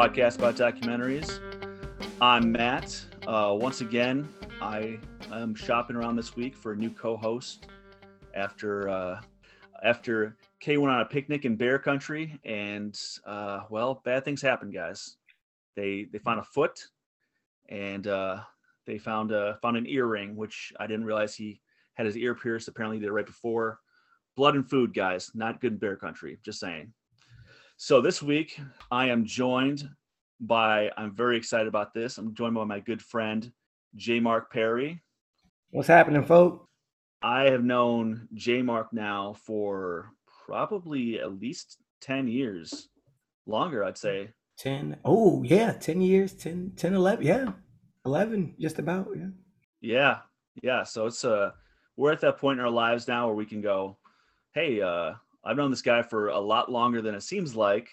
podcast about documentaries. I'm Matt. Uh, once again, I am shopping around this week for a new co-host after uh, after Kay went on a picnic in bear country, and uh, well, bad things happen, guys. They they found a foot, and uh, they found a found an earring, which I didn't realize he had his ear pierced. Apparently, he did right before. Blood and food, guys, not good in bear country. Just saying. So this week I am joined by, I'm very excited about this. I'm joined by my good friend, J. Mark Perry. What's happening, folks? I have known J. Mark now for probably at least 10 years, longer, I'd say. 10. Oh, yeah, 10 years, 10, 10, 11. Yeah, 11, just about. Yeah. Yeah. Yeah. So it's, uh, we're at that point in our lives now where we can go, hey, uh, I've known this guy for a lot longer than it seems like,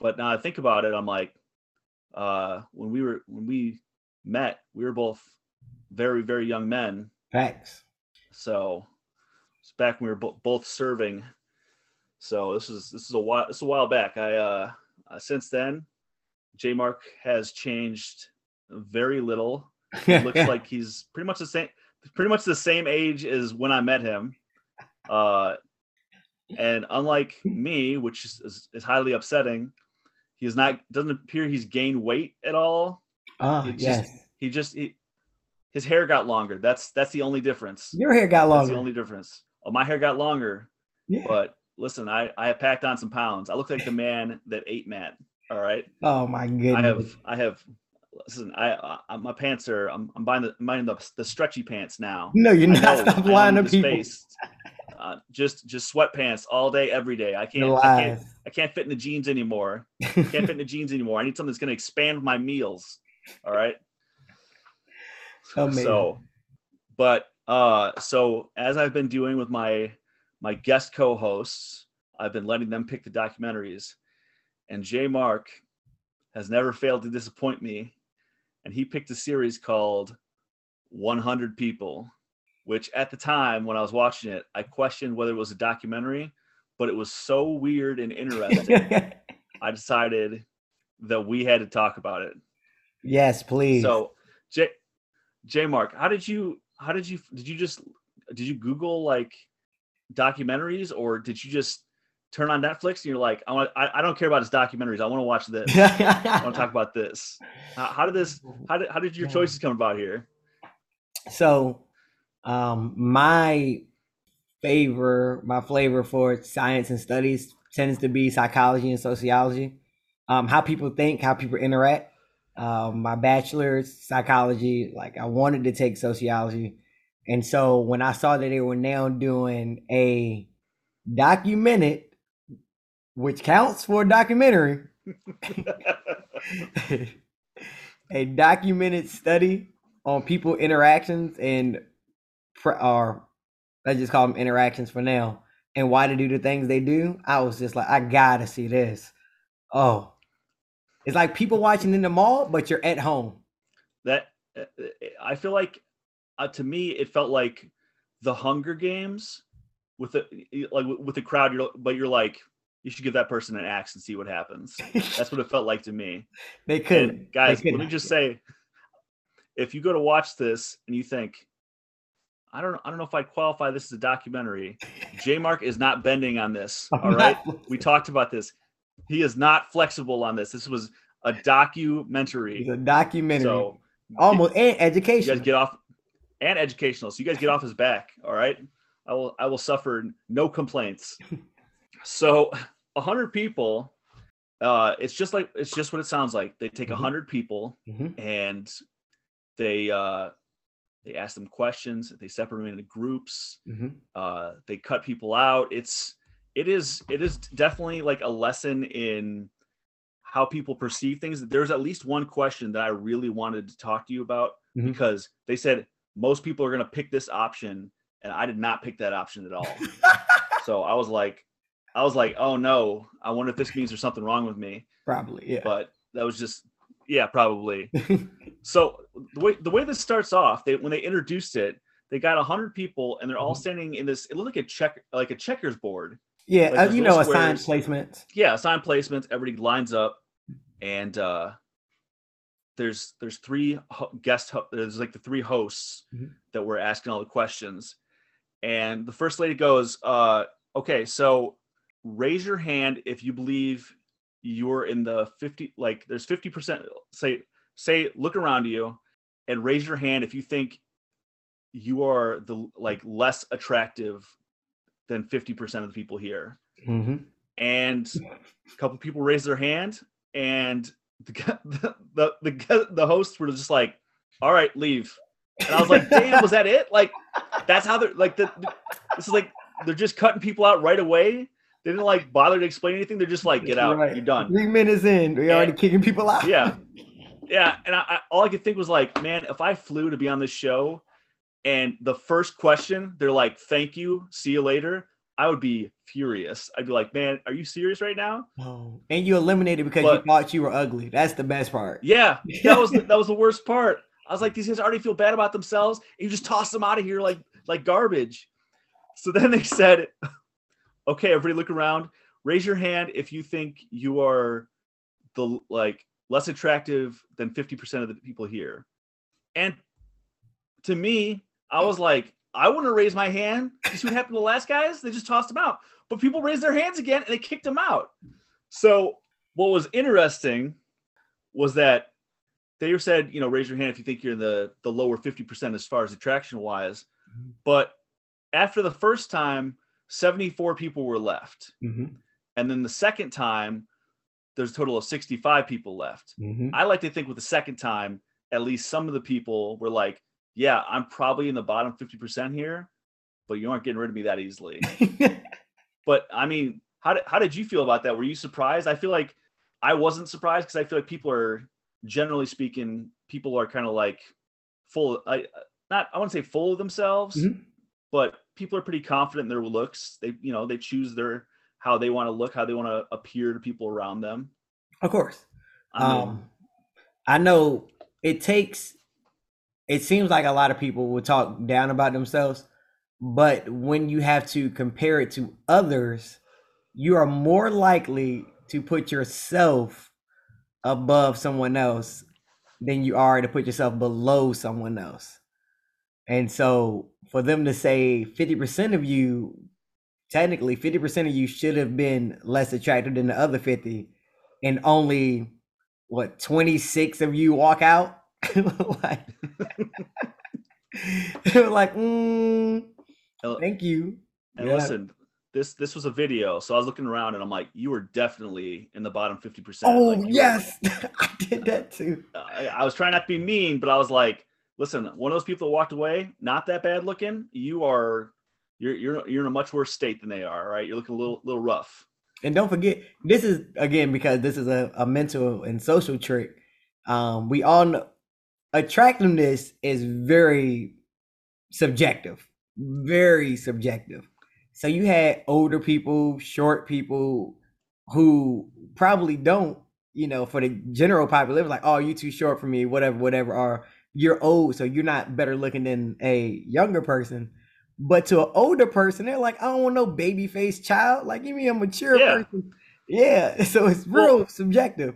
but now I think about it, I'm like, uh, when we were when we met, we were both very very young men. Thanks. So it's back when we were bo- both serving. So this is this is a while this is a while back. I uh, uh since then, J Mark has changed very little. It looks like he's pretty much the same pretty much the same age as when I met him. Uh, and unlike me, which is, is, highly upsetting, he is not doesn't appear he's gained weight at all. Ah, yes. Just, he just he, his hair got longer. That's that's the only difference. Your hair got longer. That's the only difference. Oh, my hair got longer. Yeah. But listen, I I have packed on some pounds. I look like the man that ate Matt. All right. Oh my goodness. I have I have listen, I, I my pants are I'm, I'm buying the I'm buying the, the stretchy pants now. No, you're not. Stop lying to people. Space. Uh, just just sweatpants all day, every day. I can't, I can't I can't fit in the jeans anymore. I can't fit in the jeans anymore. I need something that's going to expand my meals. All right. Amazing. So, but uh, so as I've been doing with my my guest co-hosts, I've been letting them pick the documentaries, and J Mark has never failed to disappoint me, and he picked a series called 100 People which at the time when I was watching it, I questioned whether it was a documentary, but it was so weird and interesting. I decided that we had to talk about it. Yes, please. So, J, J Mark, how did you, how did you, did you just, did you Google like documentaries or did you just turn on Netflix and you're like, I want, I, I don't care about his documentaries. I want to watch this. I want to talk about this. How, how did this, how did, how did your choices come about here? So um, my favor, my flavor for science and studies tends to be psychology and sociology. Um, how people think, how people interact. Um, my bachelor's psychology, like I wanted to take sociology. And so when I saw that they were now doing a documented, which counts for a documentary, a documented study on people interactions and or let's just call them interactions for now, and why to do the things they do, I was just like, I gotta see this. Oh, it's like people watching in the mall, but you're at home. That uh, I feel like, uh, to me, it felt like the Hunger Games with the like with the crowd. You're but you're like, you should give that person an axe and see what happens. That's what it felt like to me. They could, guys. They let me just say, if you go to watch this and you think I don't I don't know if I'd qualify this as a documentary. J Mark is not bending on this. All right. We talked about this. He is not flexible on this. This was a documentary. It's a documentary. So almost and education. You guys get off and educational. So you guys get off his back. All right. I will I will suffer no complaints. so a hundred people, uh, it's just like it's just what it sounds like. They take a mm-hmm. hundred people mm-hmm. and they uh they ask them questions. They separate them into groups. Mm-hmm. Uh, they cut people out. It's it is it is definitely like a lesson in how people perceive things. There's at least one question that I really wanted to talk to you about mm-hmm. because they said most people are going to pick this option, and I did not pick that option at all. so I was like, I was like, oh no, I wonder if this means there's something wrong with me. Probably, yeah. But that was just yeah, probably. so the way the way this starts off, they when they introduced it, they got hundred people and they're all mm-hmm. standing in this. It looked like a check like a checkers board, Yeah, Like uh, you know, assigned placements. yeah assigned placements everybody lines up and uh there's there's three guest ho- there's like the three hosts Mhm. that were asking all the questions and the first lady goes uh okay so raise your hand if you believe you're in the 50 like there's 50% say say look around you and raise your hand if you think you are the like less attractive than 50% of the people here. Hmm and a couple people raised their hand and the the the, the, the hosts were just like all right leave. And i was like damn was that it? Like that's how they're like the, the- this is like they're just cutting people out right away they didn't like bother to explain anything they're just like get out Right. you're done Three minutes in, we're already kicking people out. yeah yeah and I, I all i could think was like man if i flew to be on this show and the first question they're like thank you see you later i would be furious i'd be like man are you serious right now Oh, and you eliminated because But- you thought you were ugly. That's the best part. Yeah, that was the, that was the worst part. I was like, these guys already feel bad about themselves, and you just toss them out of here like like garbage. So then they said, "Okay, everybody, look around. Raise your hand if you think you are the like less attractive than fifty percent of the people here." And to me, I was like, I want to raise my hand. You see what happened to the last guys? They just tossed them out. But people raised their hands again, and they kicked them out. So what was interesting was that they said, you know, raise your hand if you think you're in the the lower 50% as far as attraction wise. Mhm. But after the first time, 74 people were left. hmm And then the second time, there's a total of 65 people left. hmm I like to think with the second time, at least some of the people were like, yeah, I'm probably in the bottom 50% here, but you aren't getting rid of me that easily. But I mean, how did how did you feel about that? Were you surprised? I feel like I wasn't surprised because I feel like people are generally speaking, people are kind of like full. I not I wouldn't say full of themselves, Mhm. but people are pretty confident in their looks. They you know they choose their how they want to look, how they want to appear to people around them. of course. I mean, um, I know it takes. It seems like a lot of people will talk down about themselves, but when you have to compare it to others, you are more likely to put yourself above someone else than you are to put yourself below someone else. And so, for them to say fifty percent of you, technically fifty percent of you should have been less attractive than the other fifty, and only what 26 of you walk out like they were like mm, thank you and Yeah. listen, this this was a video, so I was looking around and I'm like, you were definitely in the bottom 50%. oh Like, you were- yes i did that too I, I was trying not to be mean, but I was like, listen, one of those people that walked away, not that bad looking. You are, you're you're you're in a much worse state than they are. Right? You're looking a little little rough. and don't forget this is again because this is a, a mental and social trick um we all know attractiveness is very subjective very subjective so you had older people short people who probably don't you know for the general population like oh you too short for me whatever whatever or you're old so you're not better looking than a younger person but to an older person they're like i don't want no baby face child like give me a mature Yeah. person yeah so it's real Well- subjective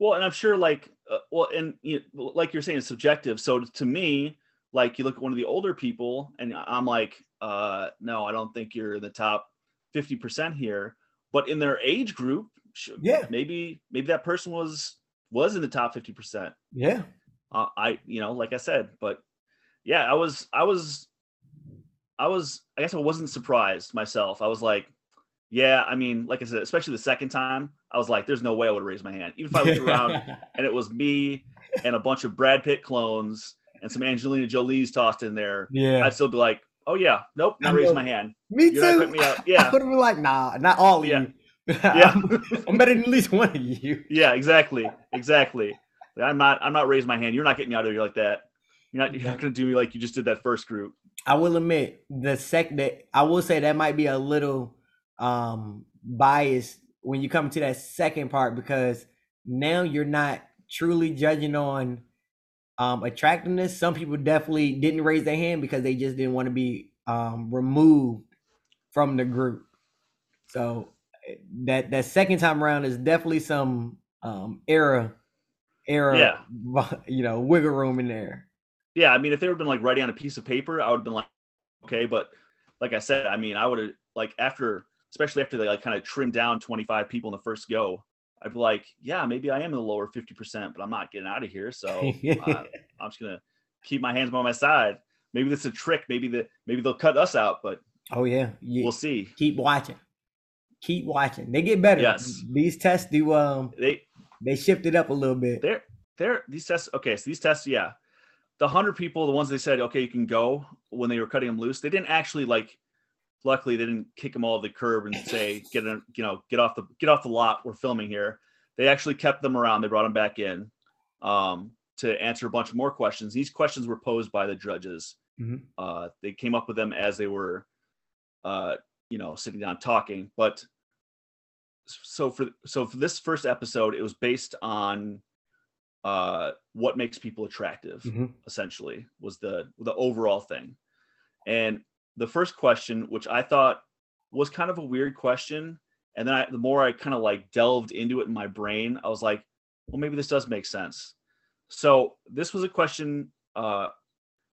Well, and I'm sure like, uh, well, and you know, like you're saying, it's subjective. So to me, like you look at one of the older people, and I'm like, uh, no, I don't think you're in the top 50% here. But in their age group, Yeah. maybe maybe that person was was in the top 50%. yeah uh, I you know like I said, but yeah, I was I was I was I guess I wasn't surprised myself. I was like, yeah, I mean, like I said, especially the second time, I was like, there's no way I would raise my hand, even if I looked around and it was me and a bunch of Brad Pitt clones and some Angelina Jolie's tossed in there. yeah I'd still be like, oh yeah, nope, I not raise my hand. me You're too me i Yeah, would have been like nah not all of Yeah. you Yeah. I'm, I'm better than at least one of you yeah, exactly, exactly. I'm not I'm not raising my hand. You're not getting me out of here like that. You're not you're not gonna do me like you just did that first group. I will admit the sec that I will say that might be a little um biased when you come to that second part because now you're not truly judging on um attractiveness. Some people definitely didn't raise their hand because they just didn't want to be um removed from the group. So eh, that that second time around is definitely some um era era Yeah. you know wiggle room in there. Yeah, I mean, if they would have been like writing on a piece of paper, I would have been like, okay. But like I said, I mean, I would have like after, especially after they like kind of trimmed down 25 people in the first go, I'd be like, yeah, maybe I am in the lower 50%, but I'm not getting out of here. So uh, I'm just gonna keep my hands by my side. Maybe this is a trick. Maybe the maybe they'll cut us out, but Oh yeah, yeah. we'll see. keep watching. Keep watching. They get better. Yes. These tests do um They they shifted up a little bit. they're they're these tests. Okay, so these tests, yeah, the hundred people, the ones they said, okay, you can go when they were cutting them loose. They didn't actually like. Luckily, they didn't kick them all to the curb and say, "Get in, you know, get off the get off the lot. We're filming here." They actually kept them around. They brought them back in um, to answer a bunch more questions. These questions were posed by the judges. Mhm. Uh, they came up with them as they were, uh, you know, sitting down talking. But so for so for this first episode, it was based on uh, what makes people attractive. Mhm. Essentially, was the the overall thing. And the first question, which I thought was kind of a weird question, and then I, the more I kind of like delved into it in my brain, I was like, well, maybe this does make sense. So this was a question uh,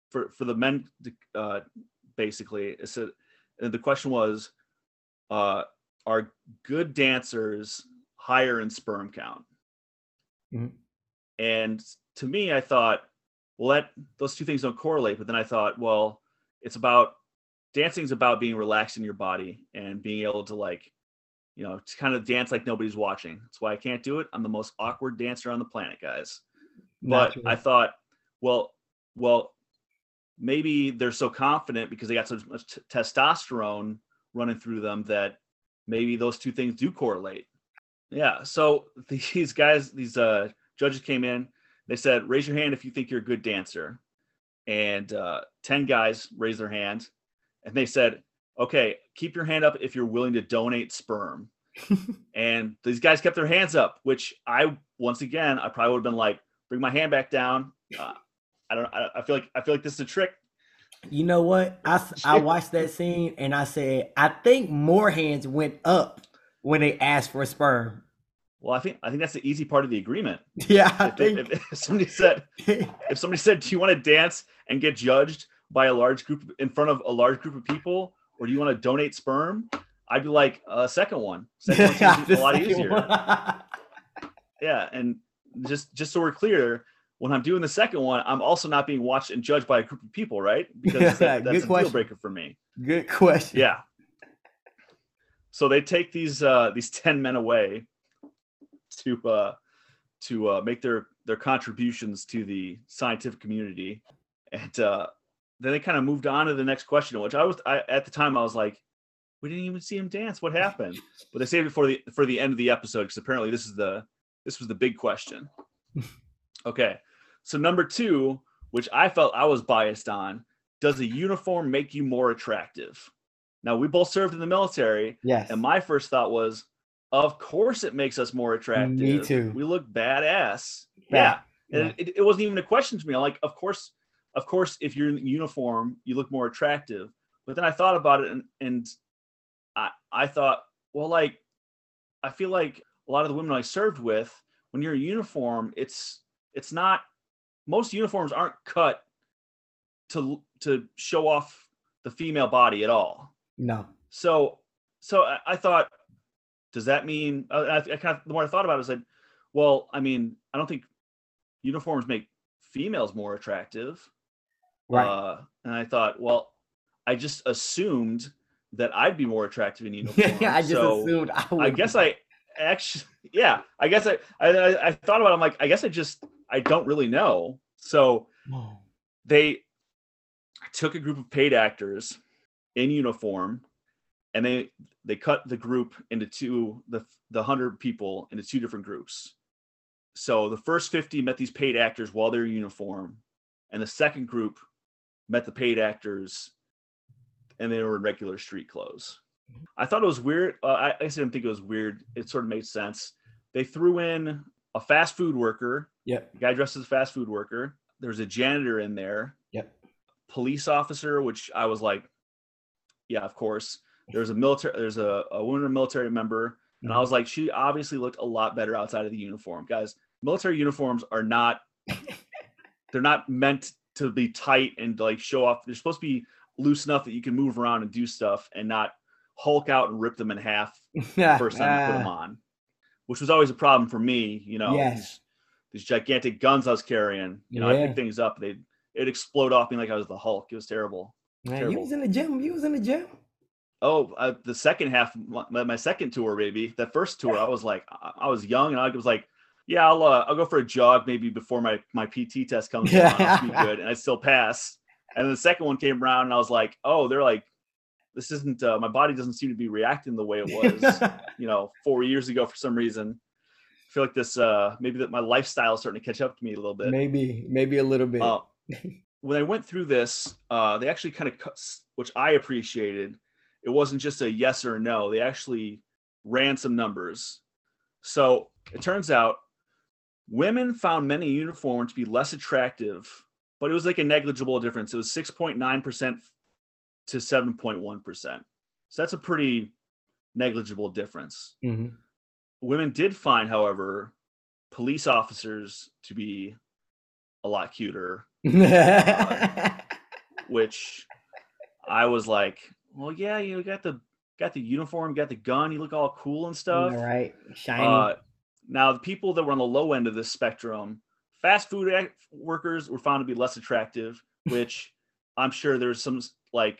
for for the men, uh, basically. It said, the question was, uh, are good dancers higher in sperm count? Mhm. And to me, I thought, well, that those two things don't correlate. But then I thought, well, it's about dancing is about being relaxed in your body and being able to like, you know, to kind of dance like nobody's watching. That's why I can't do it. I'm the most awkward dancer on the planet, guys. But Natural. I thought, well, well, maybe they're so confident because they got so much t- testosterone running through them that maybe those two things do correlate. Yeah. So these guys, these uh, judges came in. They said, "Raise your hand if you think you're a good dancer." And uh, ten guys raised their hand, and they said, "Okay, keep your hand up if you're willing to donate sperm." and these guys kept their hands up, which I once again I probably would have been like, "Bring my hand back down." Uh, I don't. I, I feel like I feel like this is a trick. You know what? I, I watched that scene and I said I think more hands went up when they asked for sperm. Well, I think I think that's the easy part of the agreement. Yeah, I If, think. if, if somebody said if somebody said, "Do you want to dance and get judged by a large group in front of a large group of people, or do you want to donate sperm?" I'd be like, uh, second one. Second one seems a lot easier. Yeah, and just just so we're clear, when I'm doing the second one, I'm also not being watched and judged by a group of people, right? Because that- that's a deal question. breaker for me. Good question. Yeah. So they take these uh these 10 men away to uh to uh make their their contributions to the scientific community. And uh then they kind of moved on to the next question, which I was I at the time I was like, we didn't even see him dance. What happened? But they saved it for the for the end of the episode because apparently this is the this was the big question. okay. So number two, which I felt I was biased on, does a uniform make you more attractive? Now we both served in the military, Yes. and my first thought was, of course it makes us more attractive. Me too. We look badass. Yeah, Yeah. And it, it wasn't even a question to me. I'm like, of course, of course, if you're in uniform, you look more attractive. But then I thought about it and and I I thought, well, like, I feel like a lot of the women I served with, when you're in uniform, it's it's not most uniforms aren't cut to to show off the female body at all. no. So, so I, I thought, does that mean? Uh, I, I kind of the more I thought about it, I said, well, I mean, I don't think uniforms make females more attractive. Right. Uh, and I thought, well, I just assumed that I'd be more attractive in uniform. yeah, I just so assumed I. I guess I actually, yeah, I guess I, I, I, I thought about. It, I'm like, I guess I just, I don't really know. So Oh, they took a group of paid actors in uniform and they they cut the group into two the the 100 people into two different groups. So the first 50 met these paid actors while they're in uniform and the second group met the paid actors and they were in regular street clothes. I thought it was weird uh, I, I didn't think it was weird. It sort of made sense. They threw in a fast food worker Yep. a guy dressed as a fast food worker. There's a janitor in there. Yep. Police officer, which I was like, yeah, of course. there's a military there's a, a woman military member and I Mhm. was like, she obviously looked a lot better outside of the uniform. Guys, military uniforms are not they're not meant to be tight and like show off. They're supposed to be loose enough that you can move around and do stuff and not hulk out and rip them in half the first time you put them Ah, on. Which was always a problem for me, you know. Yes. These, these gigantic guns I was carrying. You know, I Yeah. pick things up, they'd it'd explode off me like I was the Hulk. It was terrible. Man, you was in the gym. You was in the gym. Oh, uh, the second half, my, my second tour, baby. That first tour, I was like, I, I was young, and I was like, yeah, I'll uh, I'll go for a jog maybe before my my PT test comes around. I'll be good, and I still pass. And then the second one came around, and I was like, oh, they're like, this isn't uh, my body doesn't seem to be reacting the way it was, you know, four years ago for some reason. I feel like this uh maybe that my lifestyle is starting to catch up to me a little bit. maybe, maybe a little bit. Uh, when I went through this, uh, they actually kind of, which I appreciated. It wasn't just a yes or no. They actually ran some numbers. So it turns out women found men in uniform to be less attractive, but it was like a negligible difference. It was 6.9% to 7.1%. So that's a pretty negligible difference. Mhm. Women did find, however, police officers to be a lot cuter which I was like, well, yeah, you got the got the uniform, got the gun, you look all cool and stuff. All right, shiny. Uh, now, the people that were on the low end of this spectrum, fast food workers were found to be less attractive, which I'm sure there's some like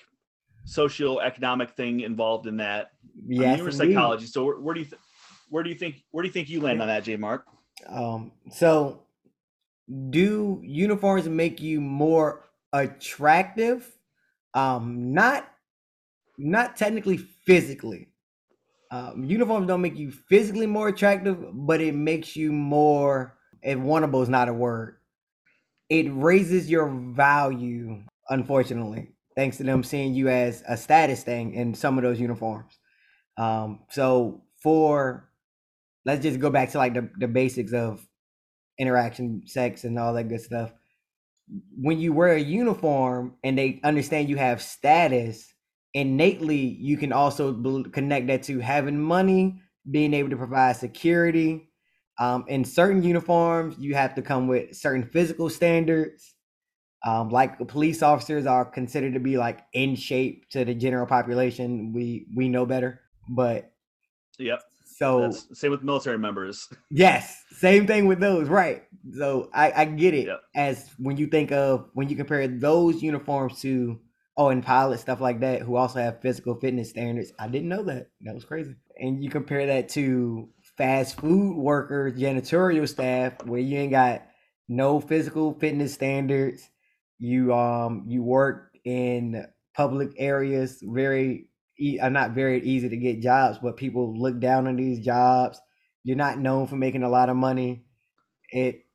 socioeconomic thing involved in that. I mean, you were psychology, so where, where do you th- where do you think where do you think you land on that, J. Mark? Um, so do uniforms make you more attractive? Um, not not technically physically. Um, uniforms don't make you physically more attractive, but it makes you more if wantable is not a word. It raises your value, unfortunately, thanks to them seeing you as a status thing in some of those uniforms. Um, so for let's just go back to like the, the basics of interaction, sex, and all that good stuff. When you wear a uniform and they understand you have status, innately you can also bel- connect that to having money, being able to provide security. Um, in certain uniforms, you have to come with certain physical standards. Um, like police officers are considered to be like in shape to the general population. We we know better, but Yep, so that's same with military members. Yes, same thing with those, right? So I, I get it Yep. as when you think of when you compare those uniforms to oh, and pilots stuff like that who also have physical fitness standards. I didn't know that. That was crazy. And you compare that to fast food workers, janitorial staff, where you ain't got no physical fitness standards. You um you work in public areas, very e- uh, not very easy to get jobs, but people look down on these jobs. You're not known for making a lot of money. It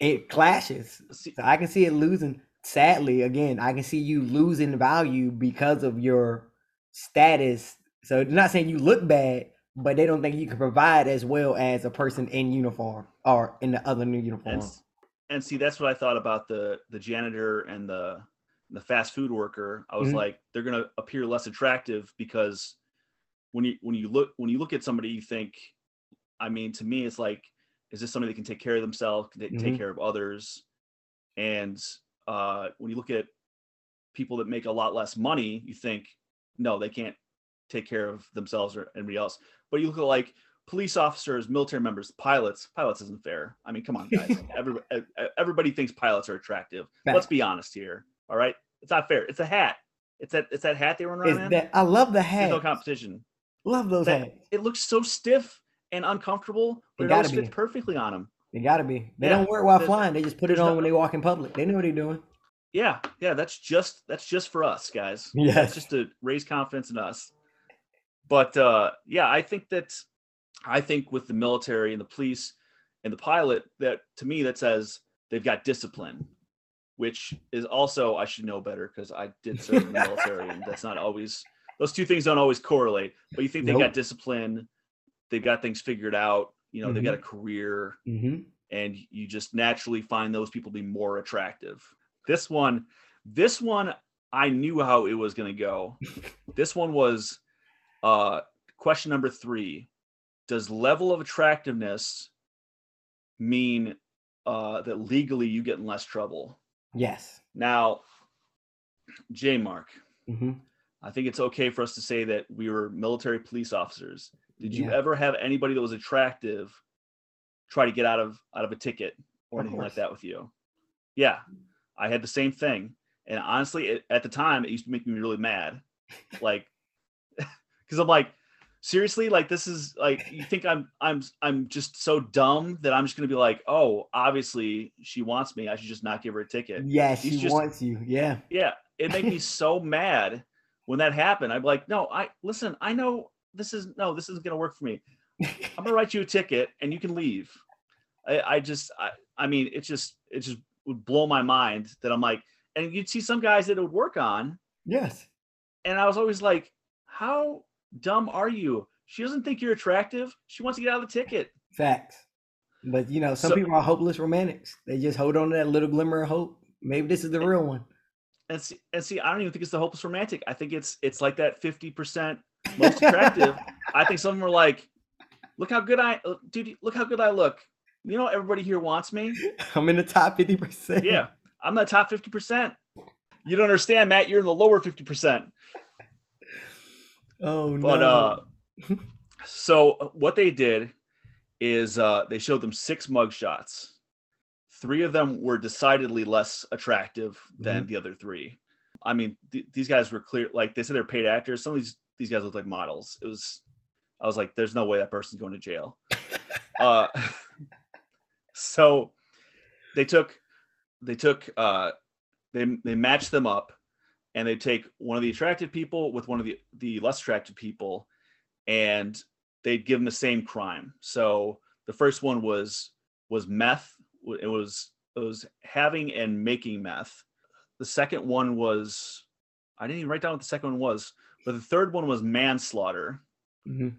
it clashes. So i can see it losing sadly again i can see you losing value because of your status. So not saying you look bad but they don't think you can provide as well as a person in uniform or in the other new uniform. and s- and see that's what I thought about the the janitor and the the fast food worker. I was Mhm. like, they're gonna appear less attractive because when you when you look when you look at somebody, you think, I mean, to me, it's like, is this somebody that can take care of themselves, can ta- take care of others? And uh, when you look at people that make a lot less money, you think, no, they can't take care of themselves or anybody else. But you look at like police officers, military members, pilots. Pilots isn't fair. I mean, come on, guys. Everybody, everybody thinks pilots are attractive. Let's be honest here. All right, it's not fair. It's a hat. It's that. It's that hat they run around It's in. that, i love the There's hat no competition. love those That- hats It looks so stiff and uncomfortable, but It always fits perfectly on them. they gotta be they Yeah, don't wear it while there's- flying they just put it on no- when they walk in public they know what they're doing Yeah, yeah. That's just that's just for us, guys. Yeah, That's just to raise confidence in us. But uh, yeah, I think that I think with the military and the police and the pilot, that to me that says they've got discipline, which is also I should know better because I did serve in the military, and that's not always those two things don't always correlate. But you think they Nope. got discipline, they've got things figured out. You know, they've got a career, mm-hmm. and you just naturally find those people to be more attractive. This one, this one, I knew how it was going to go. this one was uh, question number three: Does level of attractiveness mean uh, that legally you get in less trouble? Yes. Now, J Mark, hmm I think it's okay for us to say that we were military police officers. Did you Yeah. ever have anybody that was attractive try to get out of out of a ticket or Of anything like that with you? Yeah, I had the same thing, and honestly, it, at the time, it used to make me really mad, like, because I'm like, seriously, like this is like you think I'm I'm I'm just so dumb that I'm just gonna be like, oh, obviously she wants me, I should just not give her a ticket yeah He's she just- wants you. Yeah. yeah it made me so mad when that happened i'd be like no i listen i know this is no this isn't going to work for me i'm going to write you a ticket and you can leave i, I just I, I mean it just it just would blow my mind that i'm like and you'd see some guys that it would work on yes. and i was always like how dumb are you she doesn't think you're attractive she wants to get out of the ticket Facts. But you know, some So- people are hopeless romantics. They just hold on to that little glimmer of hope. Maybe this is the real one. and see, and see i don't even think it's the hopeless romantic i think it's it's like that 50% most attractive I think some of them are like, look how good I, uh, dude, look how good I look. You know, everybody here wants me. I'm in the top 50%. Yeah, I'm the top 50%. You don't understand, Matt. You're in the lower 50%. Oh no. But uh, so what they did is uh, they showed them six mug shots. Three of them were decidedly less attractive than the other three. I mean, th- these guys were clear. Like they said, they're paid actors. Some of these these guys look like models. It was, I was like, there's no way that person's going to jail. uh, so they took, they took, uh, they they matched them up, and they take one of the attractive people with one of the the less attractive people, and they'd give them the same crime. So the first one was was meth. It was it was having and making meth. The second one was I didn't even write down what the second one was, but the third one was manslaughter, Mhm.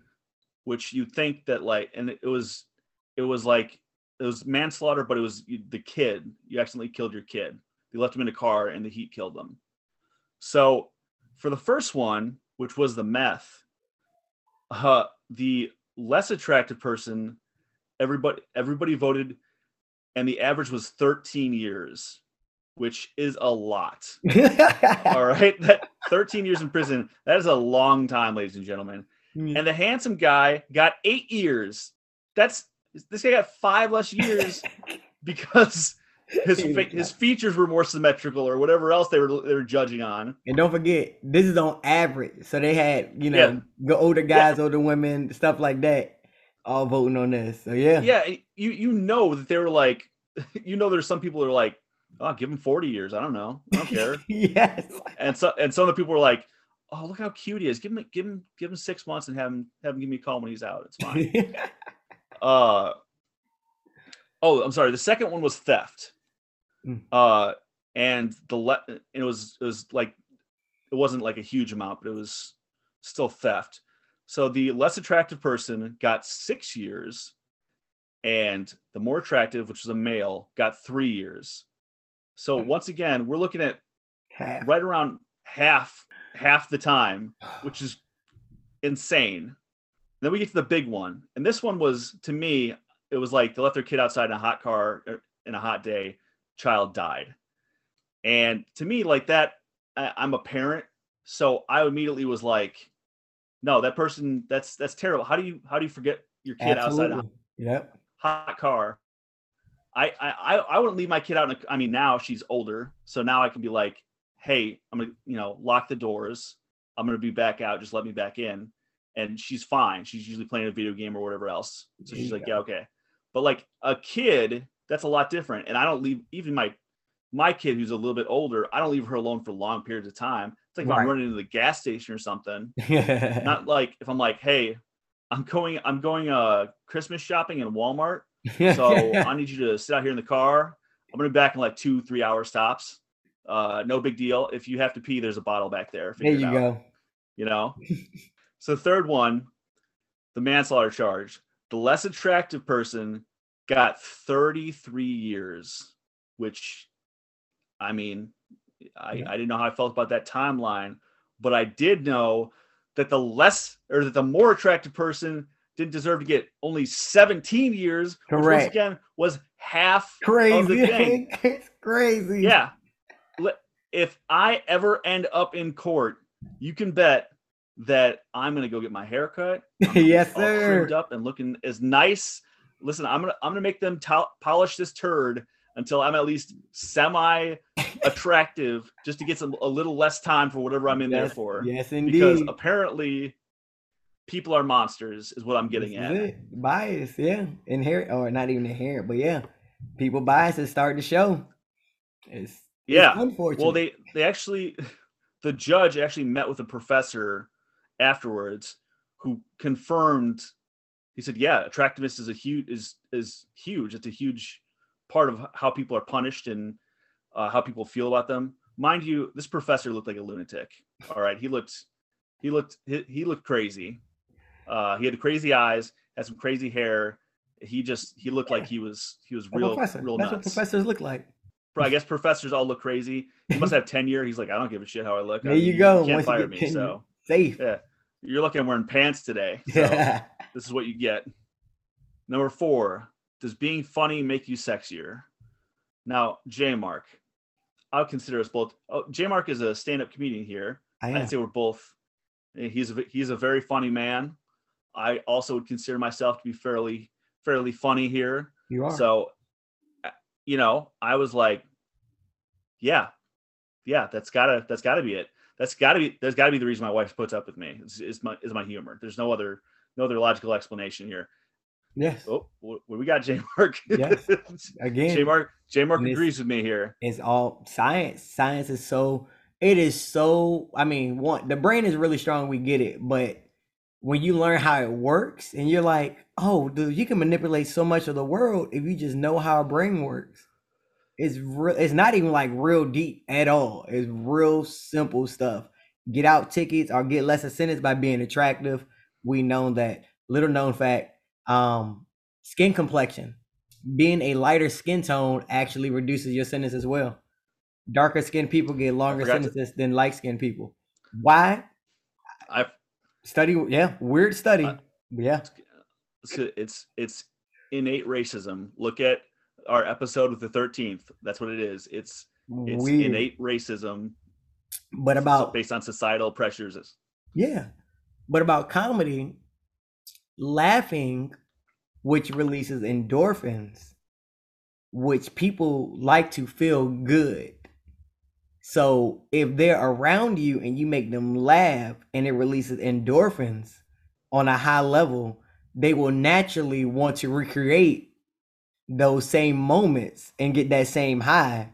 which you'd think that like, and it was it was like it was manslaughter, but it was the kid. You accidentally killed your kid. You left him in a car, and the heat killed them. So for the first one, which was the meth, uh, the less attractive person, everybody everybody voted, and the average was 13 years, which is a lot. All right, that 13 years in prison, that is a long time, ladies and gentlemen. Mm. And the handsome guy got eight years. That's this guy got five less years because his fa- his features were more symmetrical or whatever else they were they were judging on. And don't forget, this is on average. So they had, you know, Yeah. the older guys, older women, stuff like that, all voting on this. So yeah. Yeah, you you know that they were like, you know, there's some people that are like, oh, give him 40 years. I don't know, I don't care. yes. and so and some of the people were like, oh, look how cute he is. Give him give him give him six months and have him have him give me a call when he's out. It's fine. uh oh i'm sorry the second one was theft Mm. uh and the le- it was it was like it wasn't like a huge amount but it was still theft so the less attractive person got six years and the more attractive which was a male got three years so once again we're looking at Half. right around half half the time which is insane. Then we get to the big one, and this one was to me, it was like they left their kid outside in a hot car er, in a hot day, child died, and to me, like that, I, I'm a parent, so I immediately was like, no, that person, that's that's terrible. How do you how do you forget your kid outside a Yep. hot car? I I I I wouldn't leave my kid out. In a, I mean, now she's older, so now I can be like, hey, I'm gonna you know lock the doors. I'm gonna be back out. Just let me back in. And she's fine. She's usually playing a video game or whatever else. So she's like, go. yeah, okay. But like a kid, that's a lot different. And I don't leave even my my kid who's a little bit older. I don't leave her alone for long periods of time. It's like if I'm running into the gas station or something. Not like if I'm like, hey, I'm going I'm going uh Christmas shopping in Walmart. So I need you to sit out here in the car. I'm gonna be back in like two, three hour stops. Uh, no big deal. If you have to pee, there's a bottle back there. there you out, go. You know. so third one, the manslaughter charge. The less attractive person got 33 years, which, I mean, I, Yeah. I didn't know how I felt about that timeline, but I did know that the less or that the more attractive person didn't deserve to get only 17 years, which once Correct. again was half Crazy. of the it's crazy. Yeah. If I ever end up in court, you can bet that I'm gonna go get my hair cut, yes, all sir. trimmed up and looking as nice. Listen, I'm gonna I'm gonna make them to- polish this turd until I'm at least semi attractive, just to get some a little less time for whatever I'm in there for. Yes, indeed. Because apparently, people are monsters, is what I'm getting This at. it. Bias, yeah. Inherent or not even inherent, but yeah. People bias is starting to show. It's, it's Yeah. unfortunate. Well, they they actually, the judge actually met with a professor afterwards who confirmed. He said, "Yeah, attractiveness is a huge is is huge. It's a huge part of how people are punished and uh, how people feel about them." Mind you, this professor looked like a lunatic. All right, he looked he looked he, he looked crazy. Uh, he had crazy eyes, had some crazy hair. He just he looked like he was he was a real professor. real That's nuts. what professors look like. Bro, I guess professors all look crazy. He must have tenure. He's like, I don't give a shit how I look. I There you mean, go. can't Once you fire me. So Safe. Yeah. You're looking. I'm wearing pants today. So Yeah. this is what you get. Number four. Does being funny make you sexier? Now, J Mark, I would consider us both. Oh, J Mark is a stand-up comedian here. I. I'd say we're both. eh, He's a he's a very funny man. I also would consider myself to be fairly fairly funny here. You are. So, uh, you know, I was like, yeah, yeah, that's gotta that's gotta be it. That's gotta be that's gotta be the reason my wife puts up with me is, is my is my humor. There's no other no other logical explanation here. yes. Oh, what we got, J Mark? Yes. Again. J Mark J Mark agrees with me here. it's all science. Science is so it is so I mean, one the brain is really strong, we get it, but when you learn how it works and you're like, oh dude, you can manipulate so much of the world if you just know how a brain works. It's real it's not even like real deep at all. It's real simple stuff. Get out tickets or get less a sentence by being attractive. We know that little known fact, um, skin complexion being a lighter skin tone actually reduces your sentence as well. Darker skinned people get longer forgot to- sentences than light skinned people. Why? I Study, yeah, weird study. Uh, yeah, it's it's it's innate racism. Look at our episode with the 13th. That's what it is. It's it's weird. innate racism But about based on societal pressures. yeah, but about comedy, laughing, which releases endorphins, which people like to feel good. So if they're around you and you make them laugh and it releases endorphins on a high level, they will naturally want to recreate those same moments and get that same high.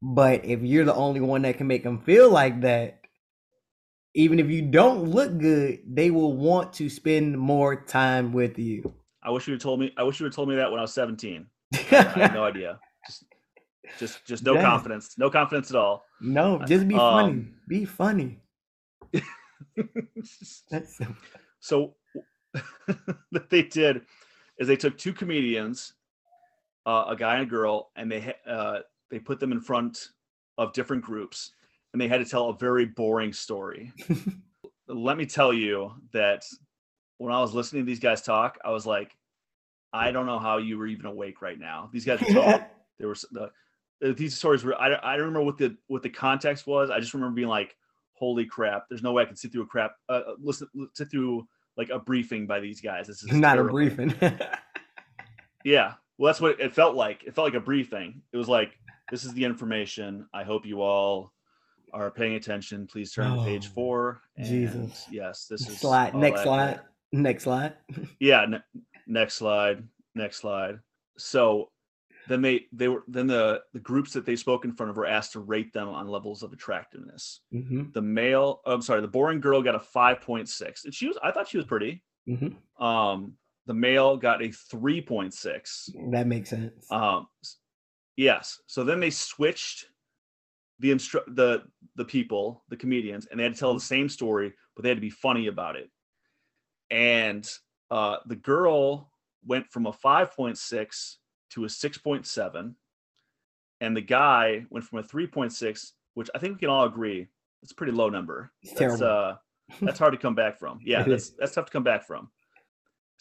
But if you're the only one that can make them feel like that, even if you don't look good, they will want to spend more time with you. I wish you had told me. I wish you had told me that when I was 17. I had no idea. Just, just, just no Yeah. confidence. No confidence at all. no, just be funny. Um, Be funny. That's so what they did is they took two comedians, uh, a guy and a girl, and they uh, they put them in front of different groups, and they had to tell a very boring story. Let me tell you that when I was listening to these guys talk, I was like, I don't know how you were even awake right now. These guys were talking. there was the, these stories were I, don't- I don't remember what the what the context was i just remember being like holy crap there's no way i can sit through a crap uh, uh, listen sit through like a briefing by these guys this is not a briefing. yeah well that's what it felt like. It felt like a briefing. It was like this is the information. I hope you all are paying attention. Please turn to page Oh, four. And Jesus. yes this is slide. Next slide. Next slide. yeah ne- next slide next slide. So then they they were then the the groups that they spoke in front of were asked to rate them on levels of attractiveness. Hmm the male i'm sorry the boring girl got a 5.6 and she was i thought she was pretty. Hmm um the male got a 3.6 That makes sense. um yes so then they switched the instru- the the people the comedians and they had to tell the same story but they had to be funny about it and uh the girl went from a 5.6 to a 6.7 and the guy went from a 3.6 which I think we can all agree it's a pretty low number. It's that's, terrible. uh, that's hard to come back from. Yeah, that's that's tough to come back from.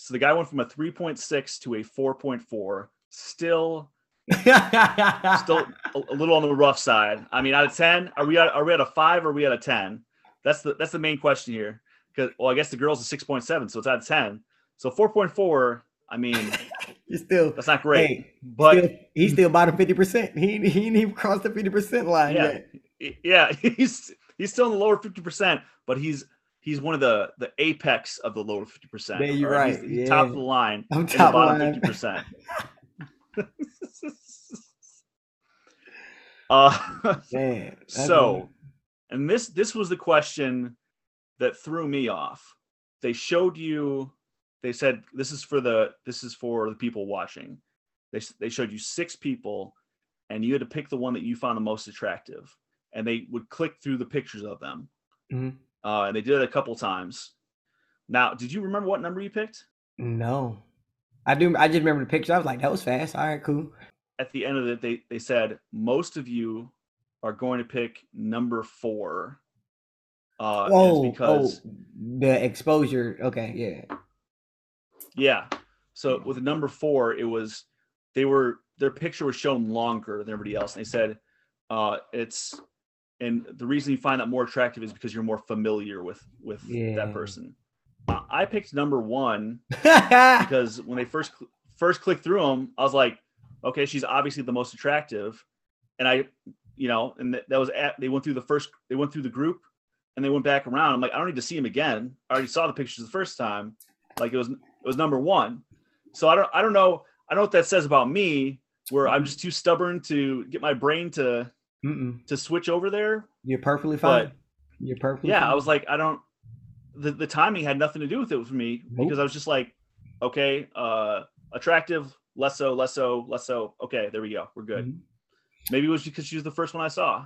So the guy went from a 3.6 to a 4.4. Still, still a, little on the rough side. I mean, out of 10, are we at, are we at a five or are we at a 10? That's the that's the main question here. Because well, I guess the girls are 6.7, so it's out of 10. So 4.4. I mean, still that's not great, Hey, but still, he's still bottom fifty percent. He he ain't even crossed the fifty percent line yeah, yet. yeah, he's he's still in the lower 50%, but he's he's one of the the apex of the lower 50%. There you're He's, right, he's top yeah. of the line I'm in the bottom 50%. uh Man, so and this this was the question that threw me off they showed you they said this is for the this is for the people watching they they showed you six people and you had to pick the one that you found the most attractive and they would click through the pictures of them Mhm. Uh, and they did it a couple times now did you remember what number you picked no. I do. I just remember the picture. I was like, that was fast. All right, cool. at the end of it they they said most of you are going to pick number four uh oh, because oh, the exposure. Okay, yeah. Yeah. So with number four, it was they were their picture was shown longer than everybody else. And they said uh it's and the reason you find that more attractive is because you're more familiar with with Yeah. that person. Uh, I picked number one because when they first cl- first clicked through them, I was like, okay, she's obviously the most attractive, and I, you know, and th- that was at they went through the first they went through the group, and they went back around. I'm like, I don't need to see him again. I already saw the pictures the first time. Like it was it was number one. So I don't I don't know I don't know what that says about me, where I'm just too stubborn to get my brain to Mm-mm. to switch over there. You're perfectly fine. But You're perfectly yeah, fine. I was like, I don't. The the timing had nothing to do with it for me Nope. because I was just like, okay, uh, attractive, less so, less so, less so. Okay, there we go, we're good. Mhm. Maybe it was because she was the first one I saw.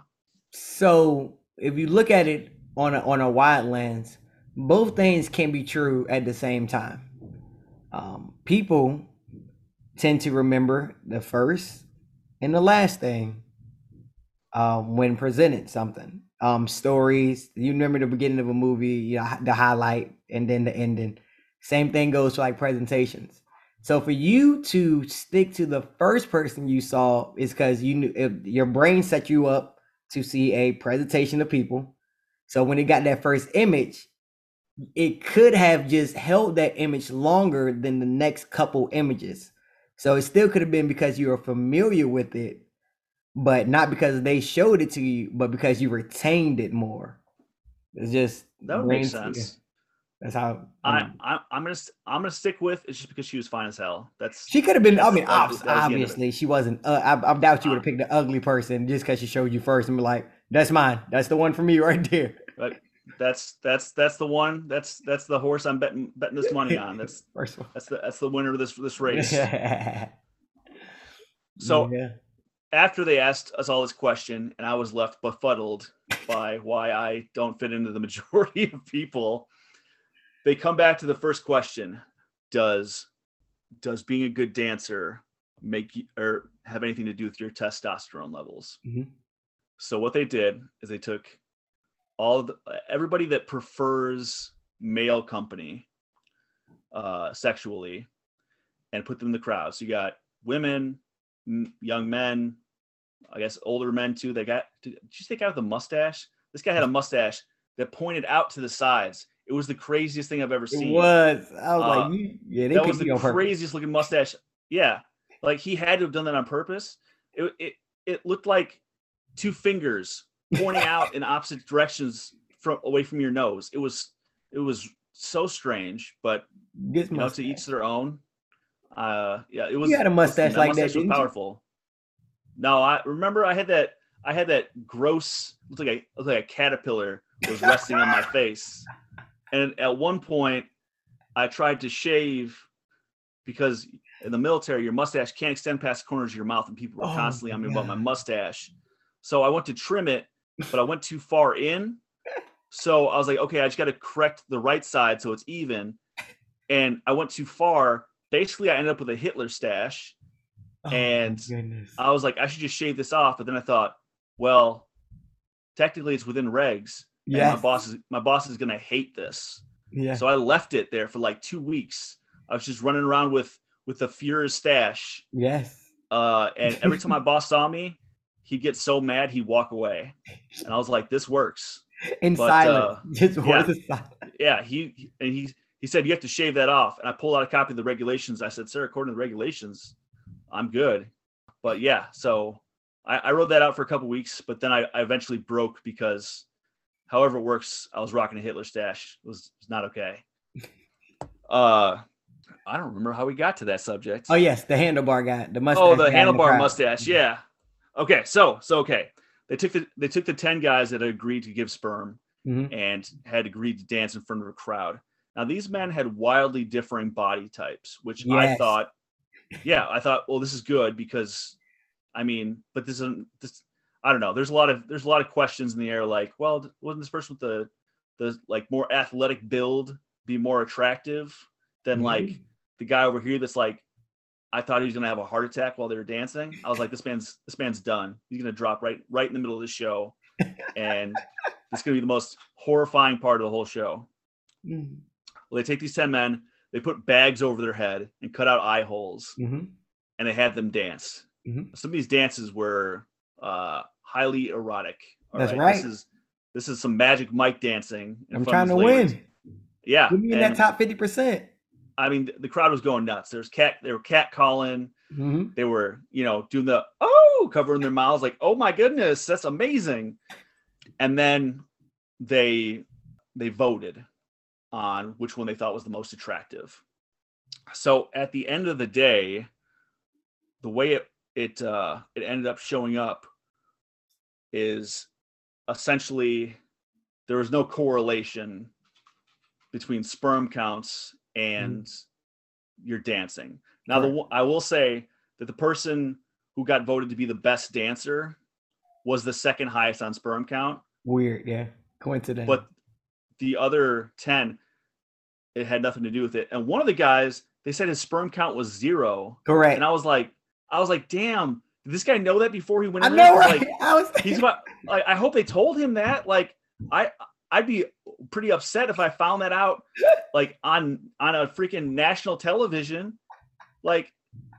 So if you look at it on a on a wide lens, both things can be true at the same time. Um, people tend to remember the first and the last thing um, when presented something. Um, stories. You remember the beginning of a movie, you know, the highlight, and then the ending. Same thing goes for like presentations. So for you to stick to the first person you saw is because you knew your brain set you up to see a presentation of people. So when it got that first image, it could have just held that image longer than the next couple images. So it still could have been because you were familiar with it, but not because they showed it to you, but because you retained it more. It's just That would make sense. That's how I, I I'm gonna I'm gonna stick with it's just because she was fine as hell. That's She could have been. I mean, that ob- was- that was the end of it. obviously, she wasn't. Uh, I, I doubt you would have picked the ugly person just because she showed you first and be like, "That's mine. That's the one for me right there." that's that's that's the one. That's that's the horse I'm betting betting this money on. That's First one. that's the that's the winner of this this race. So yeah. After they asked us all this question, and I was left befuddled by why I don't fit into the majority of people, they come back to the first question: Does does being a good dancer make you or have anything to do with your testosterone levels? Mhm. So what they did is they took all the, everybody that prefers male company uh, sexually and put them in the crowd. So you got women, young men, I guess older men too. They got. Did you the guy the mustache? This guy had a mustache that pointed out to the sides. It was the craziest thing I've ever It seen. was. I was Uh, like, you, yeah, they that was the craziest looking mustache. Yeah, like he had to have done that on purpose. It it it looked like two fingers pointing out in opposite directions from away from your nose. It was it was so strange, but you know, to each their own. Uh, yeah, it was. You had a it mustache like that, mustache was powerful. No, I remember I had that. I had that gross, looked like a looked like a caterpillar was resting on my face, and at one point, I tried to shave because in the military, your mustache can't extend past the corners of your mouth, and people were Oh constantly on me about my mustache. So I went to trim it, but I went too far in. So I was like, okay, I just got to correct the right side so it's even. And I went too far. Basically, I ended up with a Hitler stash. Oh, and goodness. I was like, I should just shave this off. But then I thought, well, technically it's within regs. Yeah. My boss is my boss is gonna hate this. Yeah. So I left it there for like two weeks. I was just running around with with the Fuhrer stash. yes. Uh, and every time my boss saw me, he'd get so mad he'd walk away. And I was like, this works. In But, silence. uh, Just yeah. silence. Yeah, he he- and he he said you have to shave that off. And I pulled out a copy of the regulations. I said, sir, according to the regulations, I'm good. But yeah, so I, I rode that out for a couple weeks, but then I, I eventually broke because however it works, I was rocking a Hitler stash. It was, it was not okay. Uh I don't remember how we got to that subject. Oh yes, the handlebar guy, the mustache. Oh, the handlebar crowd. mustache. Yeah. Okay. So so okay. They took the they took the ten guys that had agreed to give sperm Mhm. and had agreed to dance in front of a crowd. Now these men had wildly differing body types, which I thought, yeah, I thought, well, this is good because, I mean, but this isn't this. I don't know. There's a lot of there's a lot of questions in the air. Like, well, wasn't this person with the the like more athletic build be more attractive than like Mhm. the guy over here that's like I thought he was gonna have a heart attack while they were dancing. I was like, this man's this man's done. He's gonna drop right right in the middle of the show, and it's gonna be the most horrifying part of the whole show. Mhm. Well, they take these ten men, they put bags over their head and cut out eye holes, Mhm. and they had them dance. Mhm. Some of these dances were uh, highly erotic. all That's This right. is this is some Magic Mike dancing. in I'm trying to win. Yeah, Give me in that top fifty percent. I mean, the crowd was going nuts. There's cat. They were cat calling. Mm-hmm. they were you know doing the oh covering their mouths like oh my goodness that's amazing and then they they voted on which one they thought was the most attractive. So at the end of the day the way it it uh it ended up showing up is essentially there was no correlation between sperm counts and your dancing. Now, the, I will say that the person who got voted to be the best dancer was the second highest on sperm count, Weird, yeah. Coincidence. but the other 10, it had nothing to do with it. And one of the guys, they said his sperm count was zero. correct. And I was like, I was like, damn, did this guy know that before he went in there? know, right? Like, I was he's about, like, I hope they told him that. Like, I, I'd be pretty upset if I found that out, like on on a freaking national television. Like,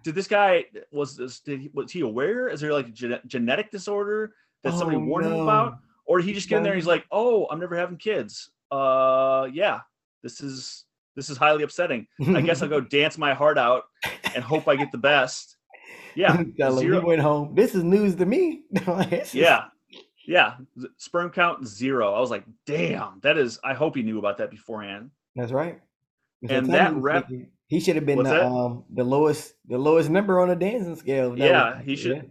did this guy was this did he, was he aware? Is there like a gene- genetic disorder that somebody Oh, warned him about, or did he just get in there and he's like, "Oh, I'm never having kids." Uh, yeah, this is this is highly upsetting. I guess I'll go dance my heart out and hope I get the best. Yeah, zero- he went home. This is news to me. Yeah yeah sperm count zero i was like damn that is i hope he knew about that beforehand That's right. And that rep- thinking- he should have been the um the lowest the lowest number on the dancing scale. that Yeah, was- he should-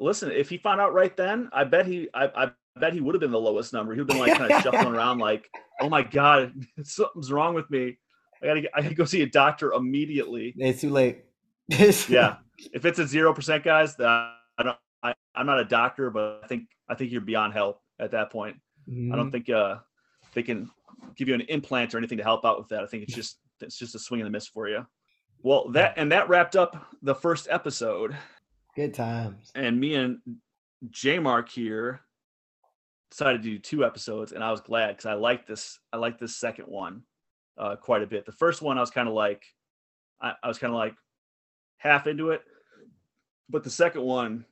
listen if he found out right then i bet he i, I bet he would have been the lowest number he would have been like kind of shuffling around like oh my god something's wrong with me i gotta get, i gotta go see a doctor immediately It's too late. yeah if it's a zero percent guys that i don't I, i'm not a doctor but i think i think you're beyond help at that point I Mhm. don't think uh, they can give you an implant or anything to help out with that. I think it's just it's just a swing and a miss for you. Well, that and that wrapped up the first episode. Good times. And me and J Mark here decided to do two episodes, and I was glad because I like this. I like this second one uh, quite a bit. The first one I was kind of like, I, I was kind of like half into it, but the second one,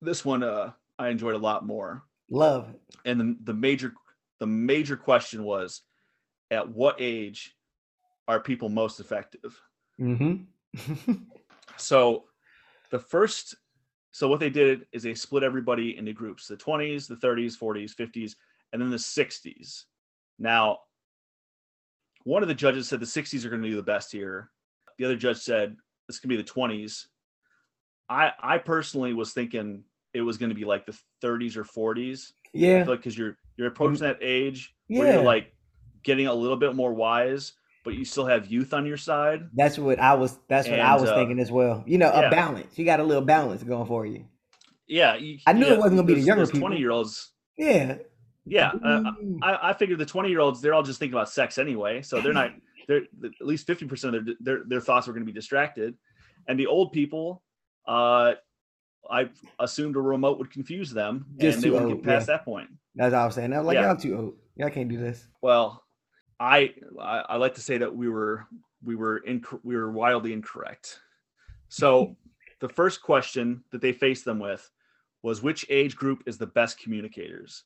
this one, uh, I enjoyed a lot more Love and the, the major the major question was at what age are people most effective Mm-hmm. so the first so what they did is they split everybody into groups the 20s the 30s 40s 50s and then the 60s now one of the judges said the 60s are going to do the best here. The other judge said it's going to be the 20s i i personally was thinking it was going to be like the 30s or 40s yeah. feel like because you're you're approaching mm. that age where Yeah. you're like getting a little bit more wise, but you still have youth on your side. That's what I was. That's what I was uh, thinking as well. You know, yeah. a balance. You got a little balance going for you. Yeah, you, I knew it wasn't gonna be the younger people. Twenty year olds. Yeah. Yeah, uh. I, I figured the twenty year olds they're all just thinking about sex anyway, so they're not. They're at least fifty percent of their, their their thoughts were going to be distracted, and the old people, uh, I assumed a remote would confuse them Just and they wouldn't old, get past yeah. that point. That's all I was saying. I was like, Yeah. y'all too old. Y'all can't do this. Well, I I, I like to say that we were we were in we were wildly incorrect. So the first question that they faced them with was which age group is the best communicators?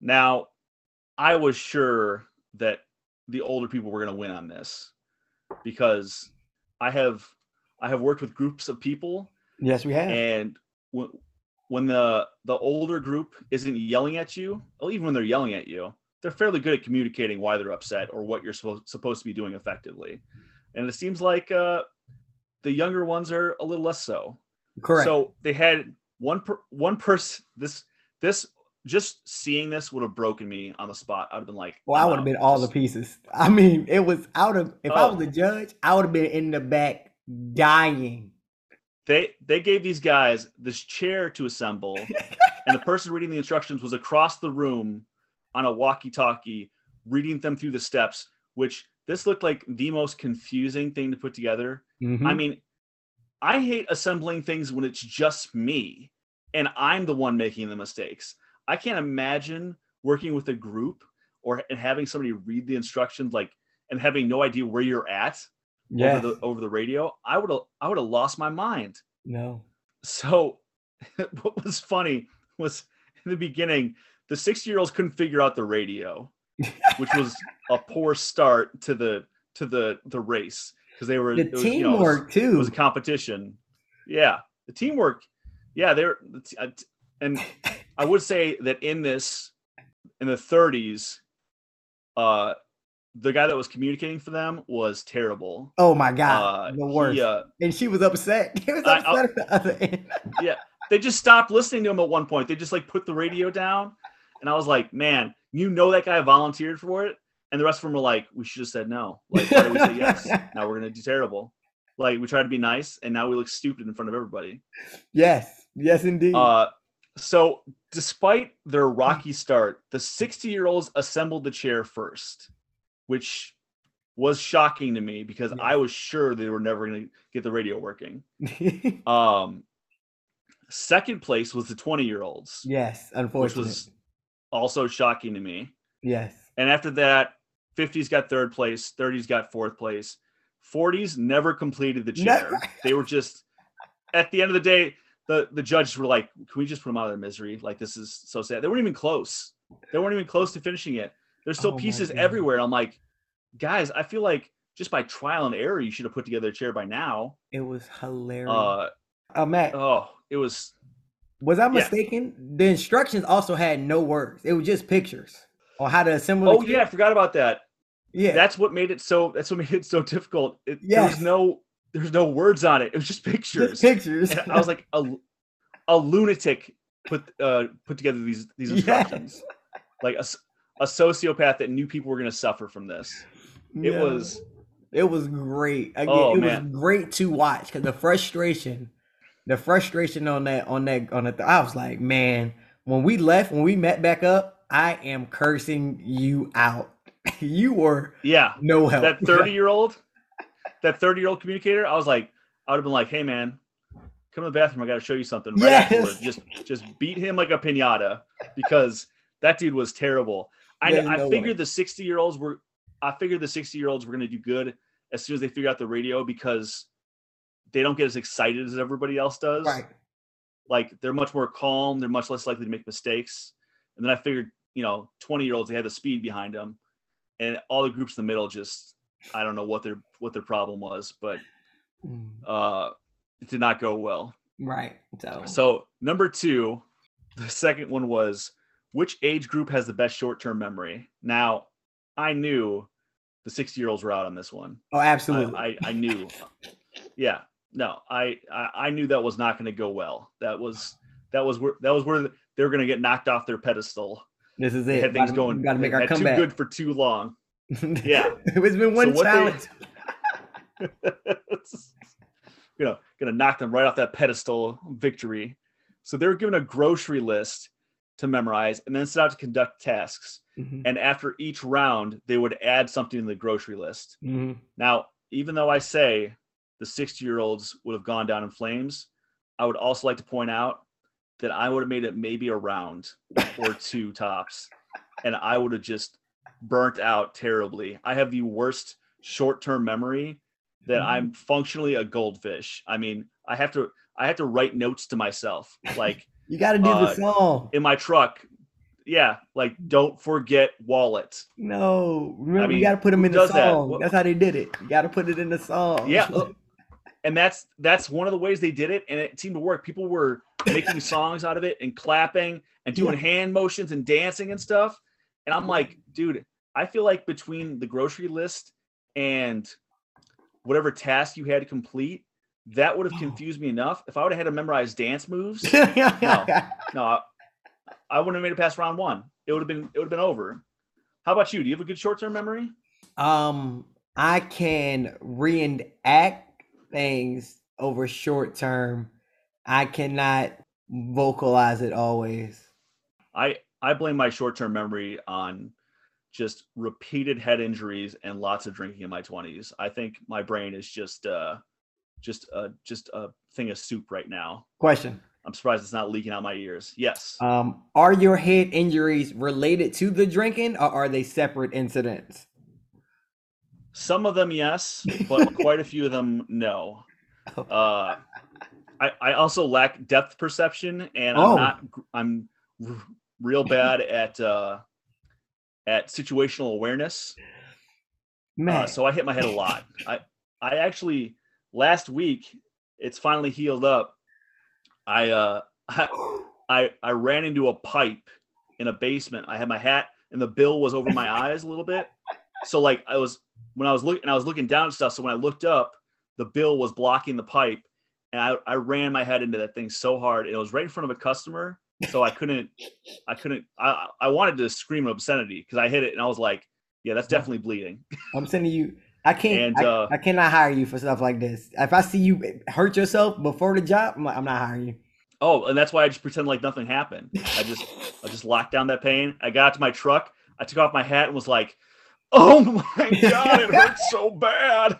Now, I was sure that the older people were going to win on this because I have I have worked with groups of people Yes, we have. and when when the the older group isn't yelling at you well even when they're yelling at you they're fairly good at communicating why they're upset or what you're supposed supposed to be doing effectively and it seems like uh the younger ones are a little less so Correct. so they had one per, one person this this just seeing this would have broken me on the spot i'd have been like well, I would have been all the pieces. I mean, it was out of. If I Oh. was a judge, I would have been in the back dying. they they gave these guys this chair to assemble and the person reading the instructions was across the room on a walkie-talkie reading them through the steps which this looked like the most confusing thing to put together. I Mhm. mean i hate assembling things when it's just me and i'm the one making the mistakes. I can't imagine working with a group or and having somebody read the instructions like and having no idea where you're at over the over the radio. I would have i would have lost my mind. No. so what was funny was in the beginning the 60 year olds couldn't figure out the radio which was a poor start to the to the the race because they were The it was, you know, it was- teamwork it was a competition yeah the teamwork yeah they're the t- uh, and i would say that in this in the 30s uh the guy that was communicating for them was terrible oh my god, uh, the worst. he, uh, and she was upset. He was I- upset at the other end. yeah, they just stopped listening to him at one point. They just like put the radio down, and I was like, "Man, you know that guy volunteered for it." And the rest of them were like, "We should have said no. Like, why did we say yes? Now we're gonna do terrible. Like, we tried to be nice, and now we look stupid in front of everybody." yes, yes, indeed. Uh, so despite their rocky start, the 60 year olds assembled the chair first, which was shocking to me because Yeah. I was sure they were never gonna get the radio working. Um, second place was the 20 year olds, yes, which unfortunately. was also shocking to me. yes. And after that, 50s got third place, 30s got fourth place, 40s never completed the chair. Never. they were just at the end of the day, the the judges were like, "Can we just put them out of their misery? Like this is so sad." They weren't even close. They weren't even close to finishing it. There's still Oh pieces everywhere. I'm like, guys, I feel like just by trial and error, you should have put together a chair by now. It was hilarious. Uh, Uh, Matt, oh, it was was I yeah. mistaken? The instructions also had no words. It was just pictures on how to assemble. Oh yeah, I forgot about that. yeah. That's what made it so. That's what made it so difficult. It, There Yes. was no. there's no words on it. It was just pictures. pictures. And I was like a, a lunatic put uh put together these these Yes. instructions. Like a sociopath that knew people were going to suffer from this. It No. was It was great. Again, Oh, it man. was great to watch because the frustration, the frustration on that, on that, on the. I was like, man, when we left, when we met back up, I am cursing you out. you were yeah. no help. That 30 year old, that 30 year old communicator, I was like, I would have been like, hey man, come to the bathroom. I got to show you something. Right Yes. afterwards. Just just beat him like a pinata because that dude was terrible. I There's I no figured way. the 60 year olds were I figured the 60 year olds were going to do good as soon as they figure out the radio because they don't get as excited as everybody else does. right. Like they're much more calm. They're much less likely to make mistakes. And then I figured, you know, 20 year olds, they had the speed behind them. And all the groups in the middle just, I don't know what their what their problem was, but Mm, uh it did not go well. Right. So, So number two, the second one was which age group has the best short-term memory? Now, I knew the 60 year olds were out on this one. oh, absolutely. I, I, I knew. Yeah. No, I, I I knew that was not going to go well. That was that was where that was where they were going to get knocked off their pedestal. this is They it. had things Gotta- going. Got to make our had too good for too long. Yeah. it's been one they- challenge. you know, gonna knock them right off that pedestal victory. So they were given a grocery list to memorize and then set out to conduct tasks. Mhm, And after each round, they would add something to the grocery list. mhm. Now, even though I say the 60 year olds would have gone down in flames, I would also like to point out that I would have made it maybe a round or two tops, and I would have just burnt out terribly. I have the worst short-term memory that Mm-hmm. I'm functionally a goldfish. I mean, I have to I have to write notes to myself like You got to do Uh, the song. in my truck. Yeah, like don't forget wallet. No, remember mean, you got to put them in the does that? song. That's how they did it. You got to put it in the song. Yeah, look, and that's that's one of the ways they did it, and it seemed to work. People were making songs out of it and clapping and doing Yeah. hand motions and dancing and stuff. And I'm like, dude, I feel like between the grocery list and whatever task you had to complete, that would have Oh. confused me enough. If I would have had to memorize dance moves, no, I, I wouldn't have made it past round one. It would have been it would have been over. How about you? Do you have a good short term memory? Um, I can reenact things over short term. I cannot vocalize it always. I I blame my short term memory on just repeated head injuries and lots of drinking in my 20s. I think my brain is just uh just uh just a thing of soup right now. Question. I'm surprised it's not leaking out my ears. Yes. Um, are your head injuries related to the drinking or are they separate incidents? Some of them yes, but quite a few of them no. Uh I, I also lack depth perception and I'm Oh. not I'm r- real bad at uh at situational awareness. Man, Uh, so I hit my head a lot. I I actually last week it's finally healed up. I uh I, I I ran into a pipe in a basement. I had my hat and the bill was over my eyes a little bit. So like I was when I was looking and I was looking down and stuff. So when I looked up, the bill was blocking the pipe, and I, I ran my head into that thing so hard. It was right in front of a customer, so I couldn't I couldn't I I wanted to scream obscenity because I hit it and I was like, yeah, that's definitely bleeding. I'm sending you. I can't. And, I, uh, I cannot hire you for stuff like this. If I see you hurt yourself before the job, I'm, like, I'm not hiring you. Oh, and that's why I just pretend like nothing happened. I just I just locked down that pain. I got to my truck. I took off my hat and was like, "Oh my god, it hurts so bad."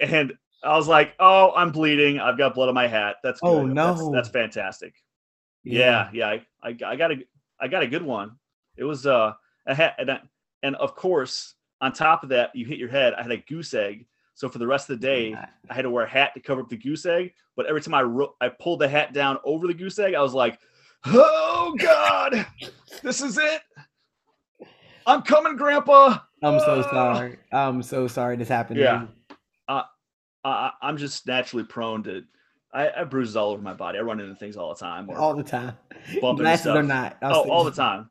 And I was like, "Oh, I'm bleeding. I've got blood on my hat. That's good. Oh, no. that's fantastic." Yeah, yeah. I, I I got a I got a good one. It was uh a hat and, I- and of course on top of that you hit your head. I had a goose egg. So for the rest of the day, I had to wear a hat to cover up the goose egg. But every time I ro- I pulled the hat down over the goose egg, I was like, "Oh God, this is it! I'm coming, Grandpa." I'm so Ah. sorry. I'm so sorry this happened. to Yeah. you. I, I, I'm just naturally prone to. I, I bruises all over my body. I run into things all the time. Or, all the time. Glasses or not. oh, all the time.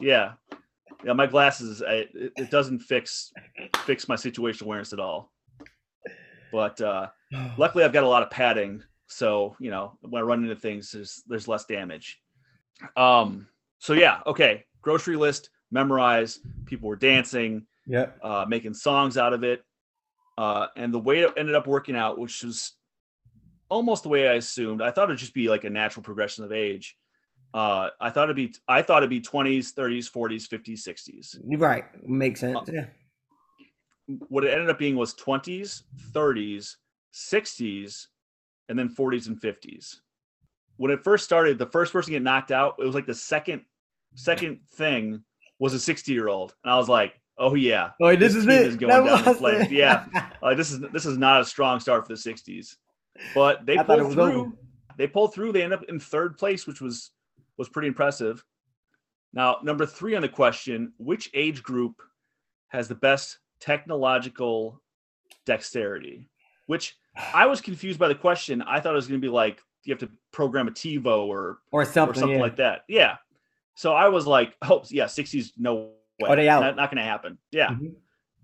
Yeah, yeah. My glasses. I, it, it doesn't fix fix my situational awareness at all. But uh, luckily i've got a lot of padding so you know when i run into things there's there's less damage um so yeah okay grocery list memorize people were dancing yeah, uh making songs out of it uh and the way it ended up working out which was almost the way i assumed i thought it'd just be like a natural progression of age uh i thought it'd be i thought it'd be 20s 30s 40s 50s 60s right. Makes sense. Uh, yeah. what it ended up being was 20s, 30s, 60s, and then 40s and 50s. When it first started, the first person to get knocked out, it was like the second second thing was a 60 year old, and I was like, oh yeah, Oh, this, is it. is going That down the it. Yeah. like this is this is not a strong start for the 60s, but they I pulled through. over. They pulled through. They end up in third place, which was was pretty impressive. Now, number three on the question: Which age group has the best technological dexterity? Which I was confused by the question. I thought it was going to be like you have to program a TiVo or or or something. something yeah. like that. Yeah. So I was like, oh yeah, 60s, no way. Oh, they out. Not, not going to happen. Yeah. Mhm.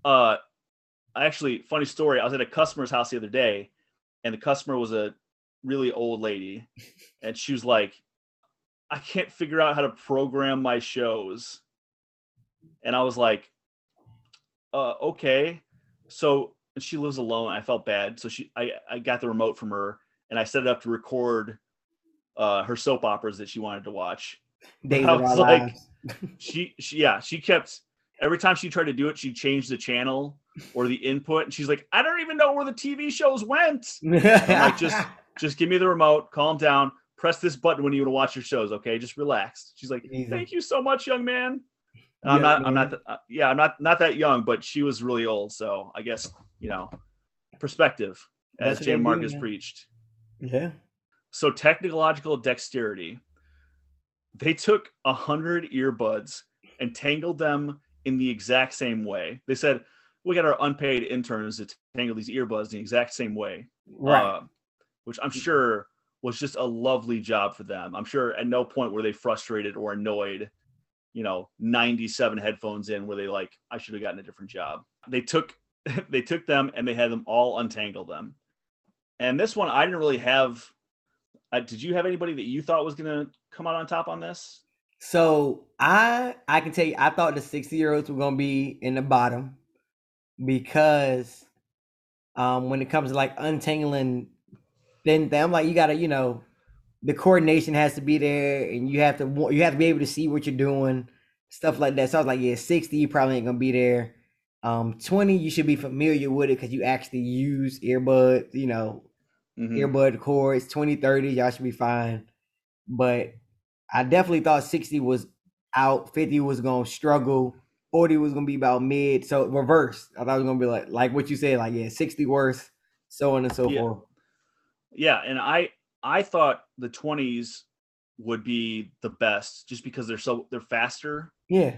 Uh, I actually, funny story. I was at a customer's house the other day, and the customer was a really old lady, and she was like, "I can't figure out how to program my shows," and I was like, "Uh, okay." So and she lives alone. I felt bad, so she, I, I got the remote from her, and I set it up to record uh her soap operas that she wanted to watch. Days I of our was like- lives. She, she yeah, she kept every time she tried to do it, she changed the channel or the input, and she's like, I don't even know where the TV shows went. Like, just just give me the remote, calm down, press this button when you want to watch your shows, okay? Just relax. She's like, Easy. thank you so much, young man. And I'm Yeah, not, I'm not, th- uh, yeah, I'm not, not that young, but she was really old. So I guess, you know, perspective, as That's what Jay Marcus man. preached. Yeah. So technological dexterity. They took a hundred earbuds and tangled them in the exact same way. They said, "We got our unpaid interns to tangle these earbuds in the exact same way," Right. uh, which I'm sure was just a lovely job for them. I'm sure at no point were they frustrated or annoyed. You know, 97 headphones in where they like, I should have gotten a different job. They took they took them and they had them all untangle them. And this one, I didn't really have. Uh, did you have anybody that you thought was going to come out on top on this? So I I can tell you I thought the 60 year olds were gonna be in the bottom because um when it comes to like untangling then I'm like you gotta, you know, the coordination has to be there and you have to you have to be able to see what you're doing, stuff like that. So I was like, yeah, 60, you probably ain't gonna be there. Um 20, you should be familiar with it because you actually use earbuds, you know, Mhm. earbud cords 20 30 y'all should be fine but i definitely thought 60 was out 50 was gonna struggle 40 was gonna be about mid so reverse i thought it was gonna be like like what you said like yeah 60 worse so on and so Yeah. forth Yeah, and I I thought the 20s would be the best just because they're so they're faster yeah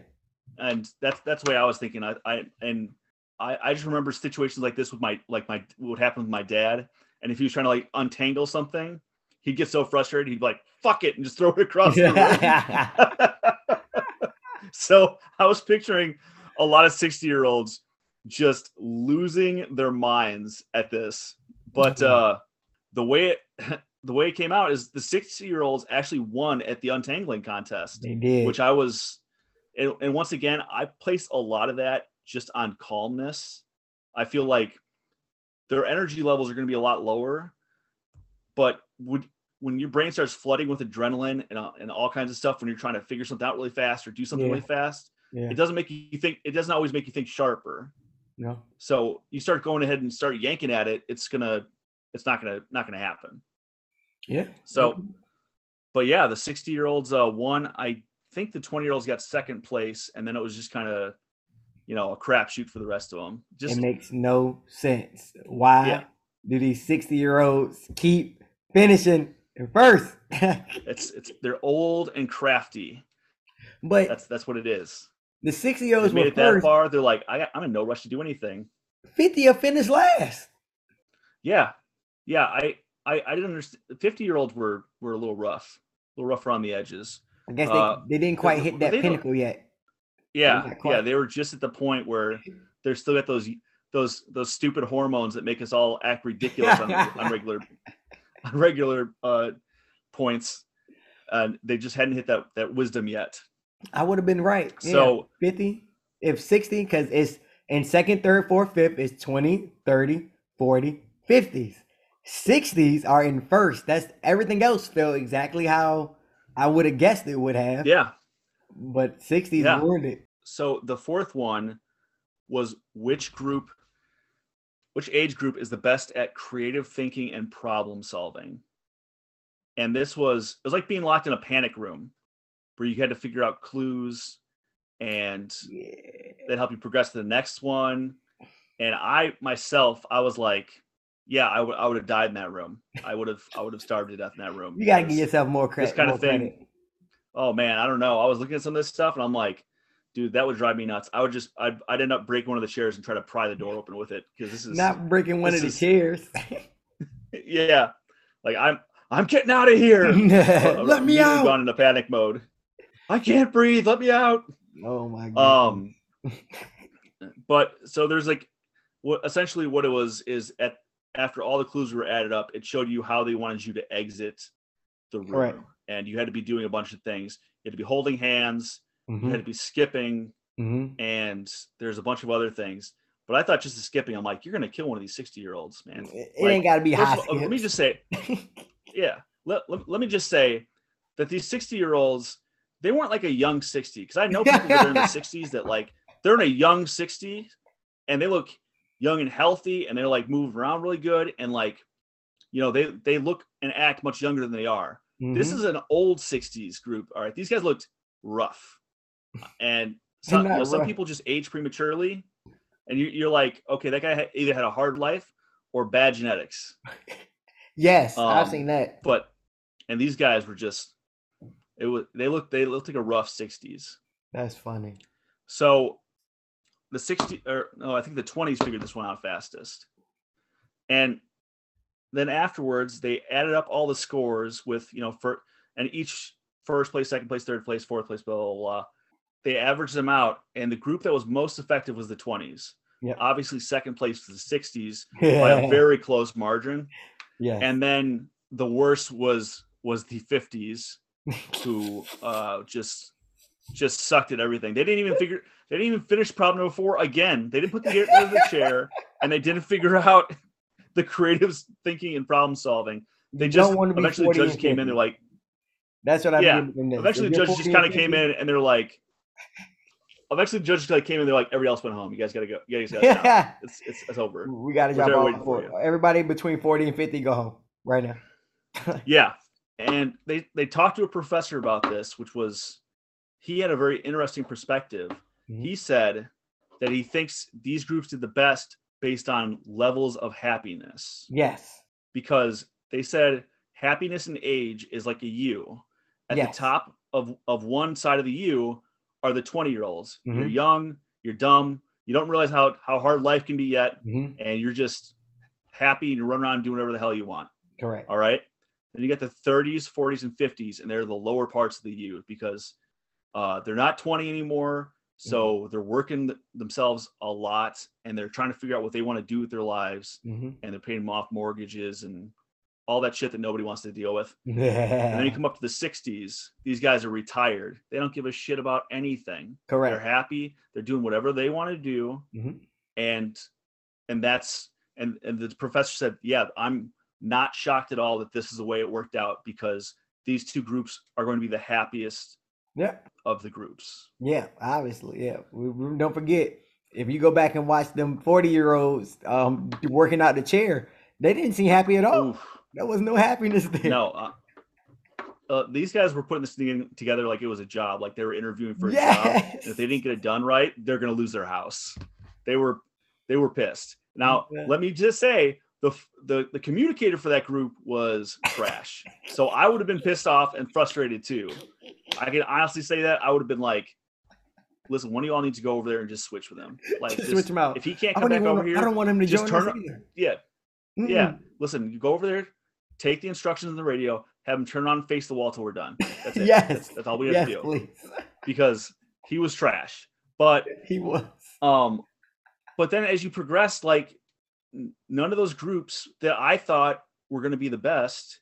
and that's that's the way I was thinking. I, I and I, I just remember situations like this with my like my what happened with my dad. And if he was trying to like untangle something, he'd get so frustrated, he'd be like, fuck it, and just throw it across the room. so I was picturing a lot of 60 year olds just losing their minds at this. But Mhm. uh the way it the way it came out is the 60 year olds actually won at the untangling contest they did which I was, and, and once again, I place a lot of that just on calmness. I feel like their energy levels are going to be a lot lower, but would when your brain starts flooding with adrenaline and, uh, and all kinds of stuff when you're trying to figure something out really fast or do something Yeah. really fast, yeah it doesn't make you think. It doesn't always make you think sharper. no So you start going ahead and start yanking at it. It's gonna, it's not gonna, not gonna happen. yeah So, but yeah, the 60 year olds uh, won. I think the 20 year olds got second place, and then it was just kind of, you know, a crapshoot for the rest of them. Just it makes no sense why Yeah. do these 60 year olds keep finishing in first it's it's they're old and crafty. but That's that's what it is. the sixty year olds made were it that far. They're like, I, I'm in no rush to do anything. 50 will finish last Yeah, yeah. I I, I didn't understand. 50 year olds were were a little rough, a little rough on the edges. I guess Uh, they, they didn't quite hit that pinnacle yet. Yeah, yeah. They were just at the point where they're still got those those those stupid hormones that make us all act ridiculous on, on regular on regular uh, points, and they just hadn't hit that that wisdom yet. I would have been right. Yeah, So 50, if 60, because it's in second, third, fourth, fifth, it's 20, 30, 40, 50s. 60s are in first. That's everything else felt exactly how I would have guessed it would have. yeah. But 60s Yeah. ruined it. So the fourth one was which group, which age group is the best at creative thinking and problem solving? And this was it was like being locked in a panic room where you had to figure out clues and Yeah. that help you progress to the next one. And I myself, I was like, yeah, I would I would have died in that room. I would have I would have starved to death in that room. You got to give yourself more credit. this kind of thing- credit. oh man, I don't know. I was looking at some of this stuff and I'm like, dude, that would drive me nuts. I would just I'd, I'd end up breaking one of the chairs and try to pry the door open with it because this is Not breaking one of the is- chairs. yeah. Like I'm I'm getting out of here. Let me out. Gone into panic mode. I can't breathe. Let me out. Oh my god. Um, but so there's like what essentially what it was is at after all the clues were added up, it showed you how they wanted you to exit the room, Correct. and you had to be doing a bunch of things. You had to be holding hands. You Mhm, had to be skipping, mhm. and there's a bunch of other things. But I thought just the skipping, I'm like, you're gonna kill one of these 60 year olds, man. It, Like, ain't got to be high. all, let me just say, yeah. Let, let, let me just say that these 60 year olds, they weren't like a young 60. Because I know people that are in the 60s that like they're in a young 60 and they look young and healthy and they're like moving around really good. And like you know, they they look and act much younger than they are. This Mhm. is an old '60s group. All right, these guys looked rough, and some, you know, some people just age prematurely, and you, you're like, okay, that guy either had a hard life or bad genetics. yes, I've um, seen that. But and these guys were just, it was they looked they looked like a rough '60s. That's funny. So the 60 or no, I think the 20s figured this one out fastest. And then afterwards, they added up all the scores with, you know, for and each first place, second place, third place, fourth place, blah, blah, blah. They averaged them out, and the group that was most effective was the 20s. Yeah. Obviously, second place was the 60s by a very close margin. yeah. And then the worst was was the 50s, who uh just just sucked at everything. They didn't even figure they didn't even finish problem number four again. They didn't put the get rid the chair and they didn't figure out the creative thinking and problem solving. They just don't wanna be eventually the judges came in, they're like, That's what I yeah, mean. eventually the judges just kind of came in and they're like eventually the judges like came in, they're like, everybody else went home. You guys gotta go. You guys gotta stop. It's, it's it's over. we got to We're drop off for everybody between 40 and 50 go home right now. Yeah. And they they talked to a professor about this, which was he had a very interesting perspective. Mhm. He said that he thinks these groups did the best based on levels of happiness yes. because they said happiness and age is like a U. At Yes. the top of, of one side of the U are the 20 year olds. You're Mhm. young, you're dumb, you don't realize how, how hard life can be yet, Mhm. and you're just happy and you run around doing whatever the hell you want. Correct. All right. Then you get the 30s, 40s, and 50s, and they're the lower parts of the U because uh, they're not 20 anymore. So they're working th- themselves a lot and they're trying to figure out what they want to do with their lives hmm and they're paying off mortgages and all that shit that nobody wants to deal with. And then you come up to the 60s, these guys are retired. They don't give a shit about anything. Correct. They're happy. They're doing whatever they want to do. Mhm. And and that's and and the professor said, "Yeah, I'm not shocked at all that this is the way it worked out because these two groups are going to be the happiest Yeah. of the groups." Yeah. Obviously. Yeah. We, we- don't forget if you go back and watch them 40 year olds um, working out the chair, they didn't seem happy at all. Oof, There was no happiness there. no. Uh, uh, these guys were putting this thing together like it was a job, like they were interviewing for a job. And if they didn't get it done right, they're going to lose their house. They were they were pissed. Now, Yeah. let me just say the the the communicator for that group was trash. so I would have been pissed off and frustrated too. I can honestly say that I would have been like, listen, one of y'all needs to go over there and just switch with him. Like, Just switch him out. if he can't come back over want, here, I don't want him to just join turn either. yeah, yeah. Mm-mm. Listen, you go over there, take the instructions on the radio, have him turn on and face the wall till we're done. That's it. Yes. That's, that's all we have Yes, to do please. because he was trash. But He was. um, but then as you progress, like none of those groups that I thought were going to be the best,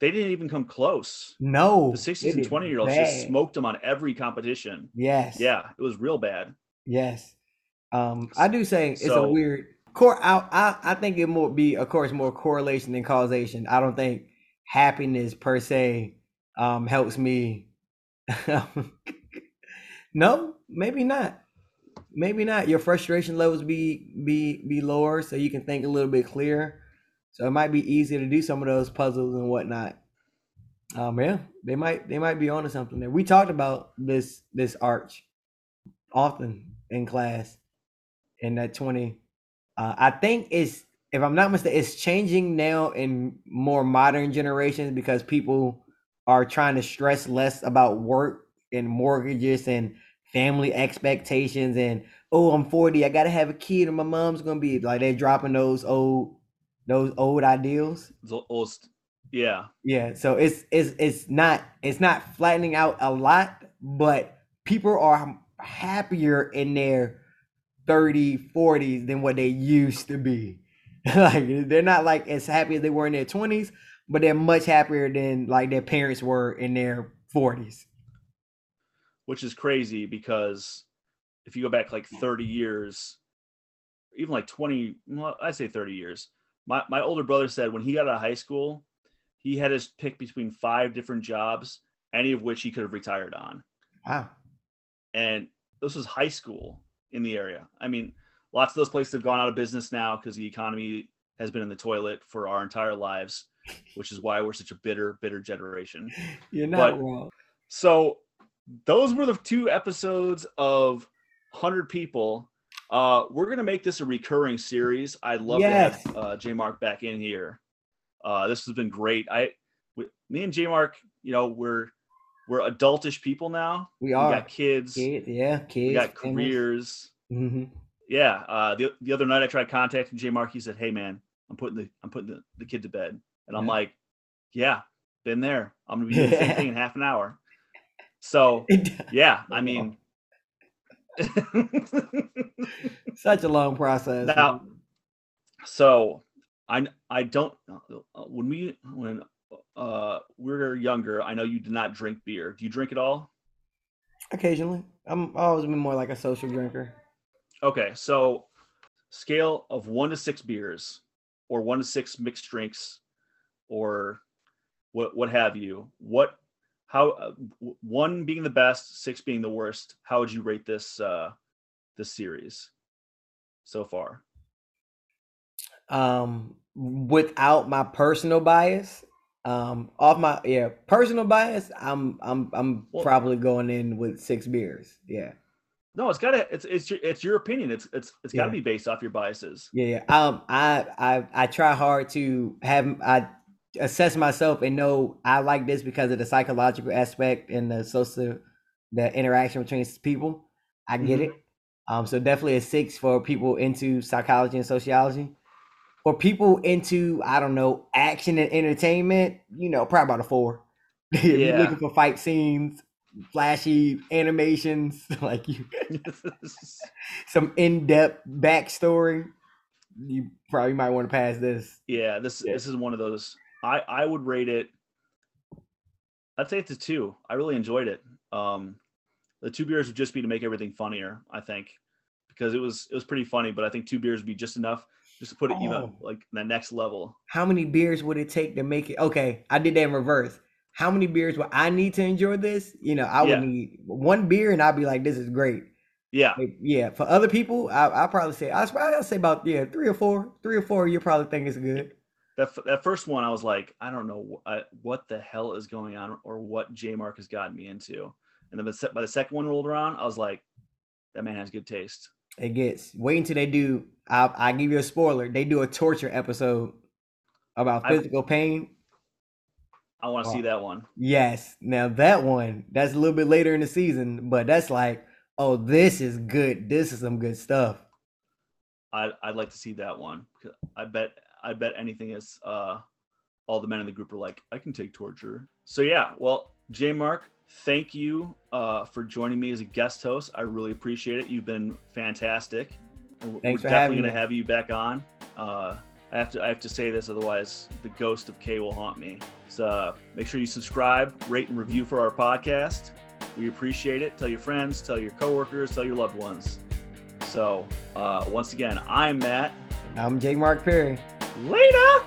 they didn't even come close. No. The 60s and 20 year olds just smoked them on every competition. Yes. Yeah, it was real bad. Yes. Um, I do say it's a weird core. I, I I think it more be, of course, more correlation than causation. I don't think happiness per se um helps me. no, maybe not. Maybe not. Your frustration levels be be be lower, so you can think a little bit clearer. So it might be easier to do some of those puzzles and whatnot. Um, yeah, they might they might be onto something there. We talked about this this arch often in class in that 20 uh, i think it's if i'm not mistaken it's changing now in more modern generations because people are trying to stress less about work and mortgages and family expectations and oh i'm 40 i gotta have a kid and my mom's gonna be like they're dropping those old those old ideals. Old Yeah, yeah, so it's it's it's not it's not flattening out a lot, but people are happier in their 30, 40s than what they used to be. like they're not like as happy as they were in their 20s, but they're much happier than like their parents were in their 40s. which is crazy because if you go back like 30 years, even like 20, well, I say 30 years. My my older brother said when he got out of high school, he had his pick between five different jobs, any of which he could have retired on. Wow. And this was high school in the area. I mean, lots of those places have gone out of business now because the economy has been in the toilet for our entire lives, which is why we're such a bitter, bitter generation. You're not But- wrong. So those were the two episodes of 100 people. Uh, we're gonna make this a recurring series. I'd love Yes. to have uh, J Mark back in here. Uh, this has been great. I, we, me and J Mark, you know, we're we're adultish people now. We We are got kids. yeah, kids. We got careers. hmm Yeah. Uh, the the other night I tried contacting J Mark. He said, "Hey man, I'm putting the I'm putting the, the kid to bed," and I'm Yeah. like, "Yeah, been there. I'm gonna be doing the same thing in half an hour." So yeah, I mean, Such a long process. Now- so I I don't uh, when we when uh we're younger, I know you did not drink beer. Do you drink at all? Occasionally, I'm always been more like a social drinker. Okay, so scale of one to six beers, or one to six mixed drinks, or what what have you. What how uh, one being the best, six being the worst. How would you rate this uh this series so far? Um, without my personal bias, um, off my yeah personal bias, I'm I'm I'm Well- probably going in with six beers. Yeah, No, it's gotta it's it's your it's your opinion. It's it's it's gotta Yeah. be based off your biases. yeah, yeah. Um, I I I try hard to have I assess myself and know I like this because of the psychological aspect and the social the interaction between people. I get Mhm. it. Um, so definitely a six for people into psychology and sociology. For people into I don't know action and entertainment, you know, probably about a four. If You're Yeah. looking for fight scenes, flashy animations, like you some in-depth backstory. You probably might want to pass this. yeah, this Yeah. this is one of those. I I would rate it. I'd say it's a two. I really enjoyed it. Um, the two beers would just be to make everything funnier. I think because it was it was pretty funny, but I think two beers would be just enough just put it even Oh. like the next level. How many beers would it take to make it? Okay, I did that in reverse. How many beers would I need to enjoy this? You know, I would Yeah. need one beer and I'd be like, this is great. Yeah, Like, yeah, for other people, I I probably say I probably say about yeah three or four, three or four. You probably think it's good. that f- that first one, I was like, I don't know I, what the hell is going on or what J Mark has gotten me into. And then by the second one rolled around, I was like, that man has good taste. It gets wait until they do. I I give you a spoiler. They do a torture episode about physical pain. I want to see that one. Yes. Now that one, that's a little bit later in the season, but that's like, oh, this is good. This is some good stuff. I'd I'd like to see that one. I bet I bet anything is uh all the men in the group are like, I can take torture. So yeah, well, J Mark, thank you uh for joining me as a guest host. I really appreciate it. You've been fantastic. Thanks We're definitely gonna have you back on. Uh I have to I have to say this, otherwise the ghost of K will haunt me. So uh, make sure you subscribe, rate and review for our podcast. We appreciate it. Tell your friends, tell your coworkers, tell your loved ones. So uh, once again, I'm Matt. I'm J. Mark Perry. Later.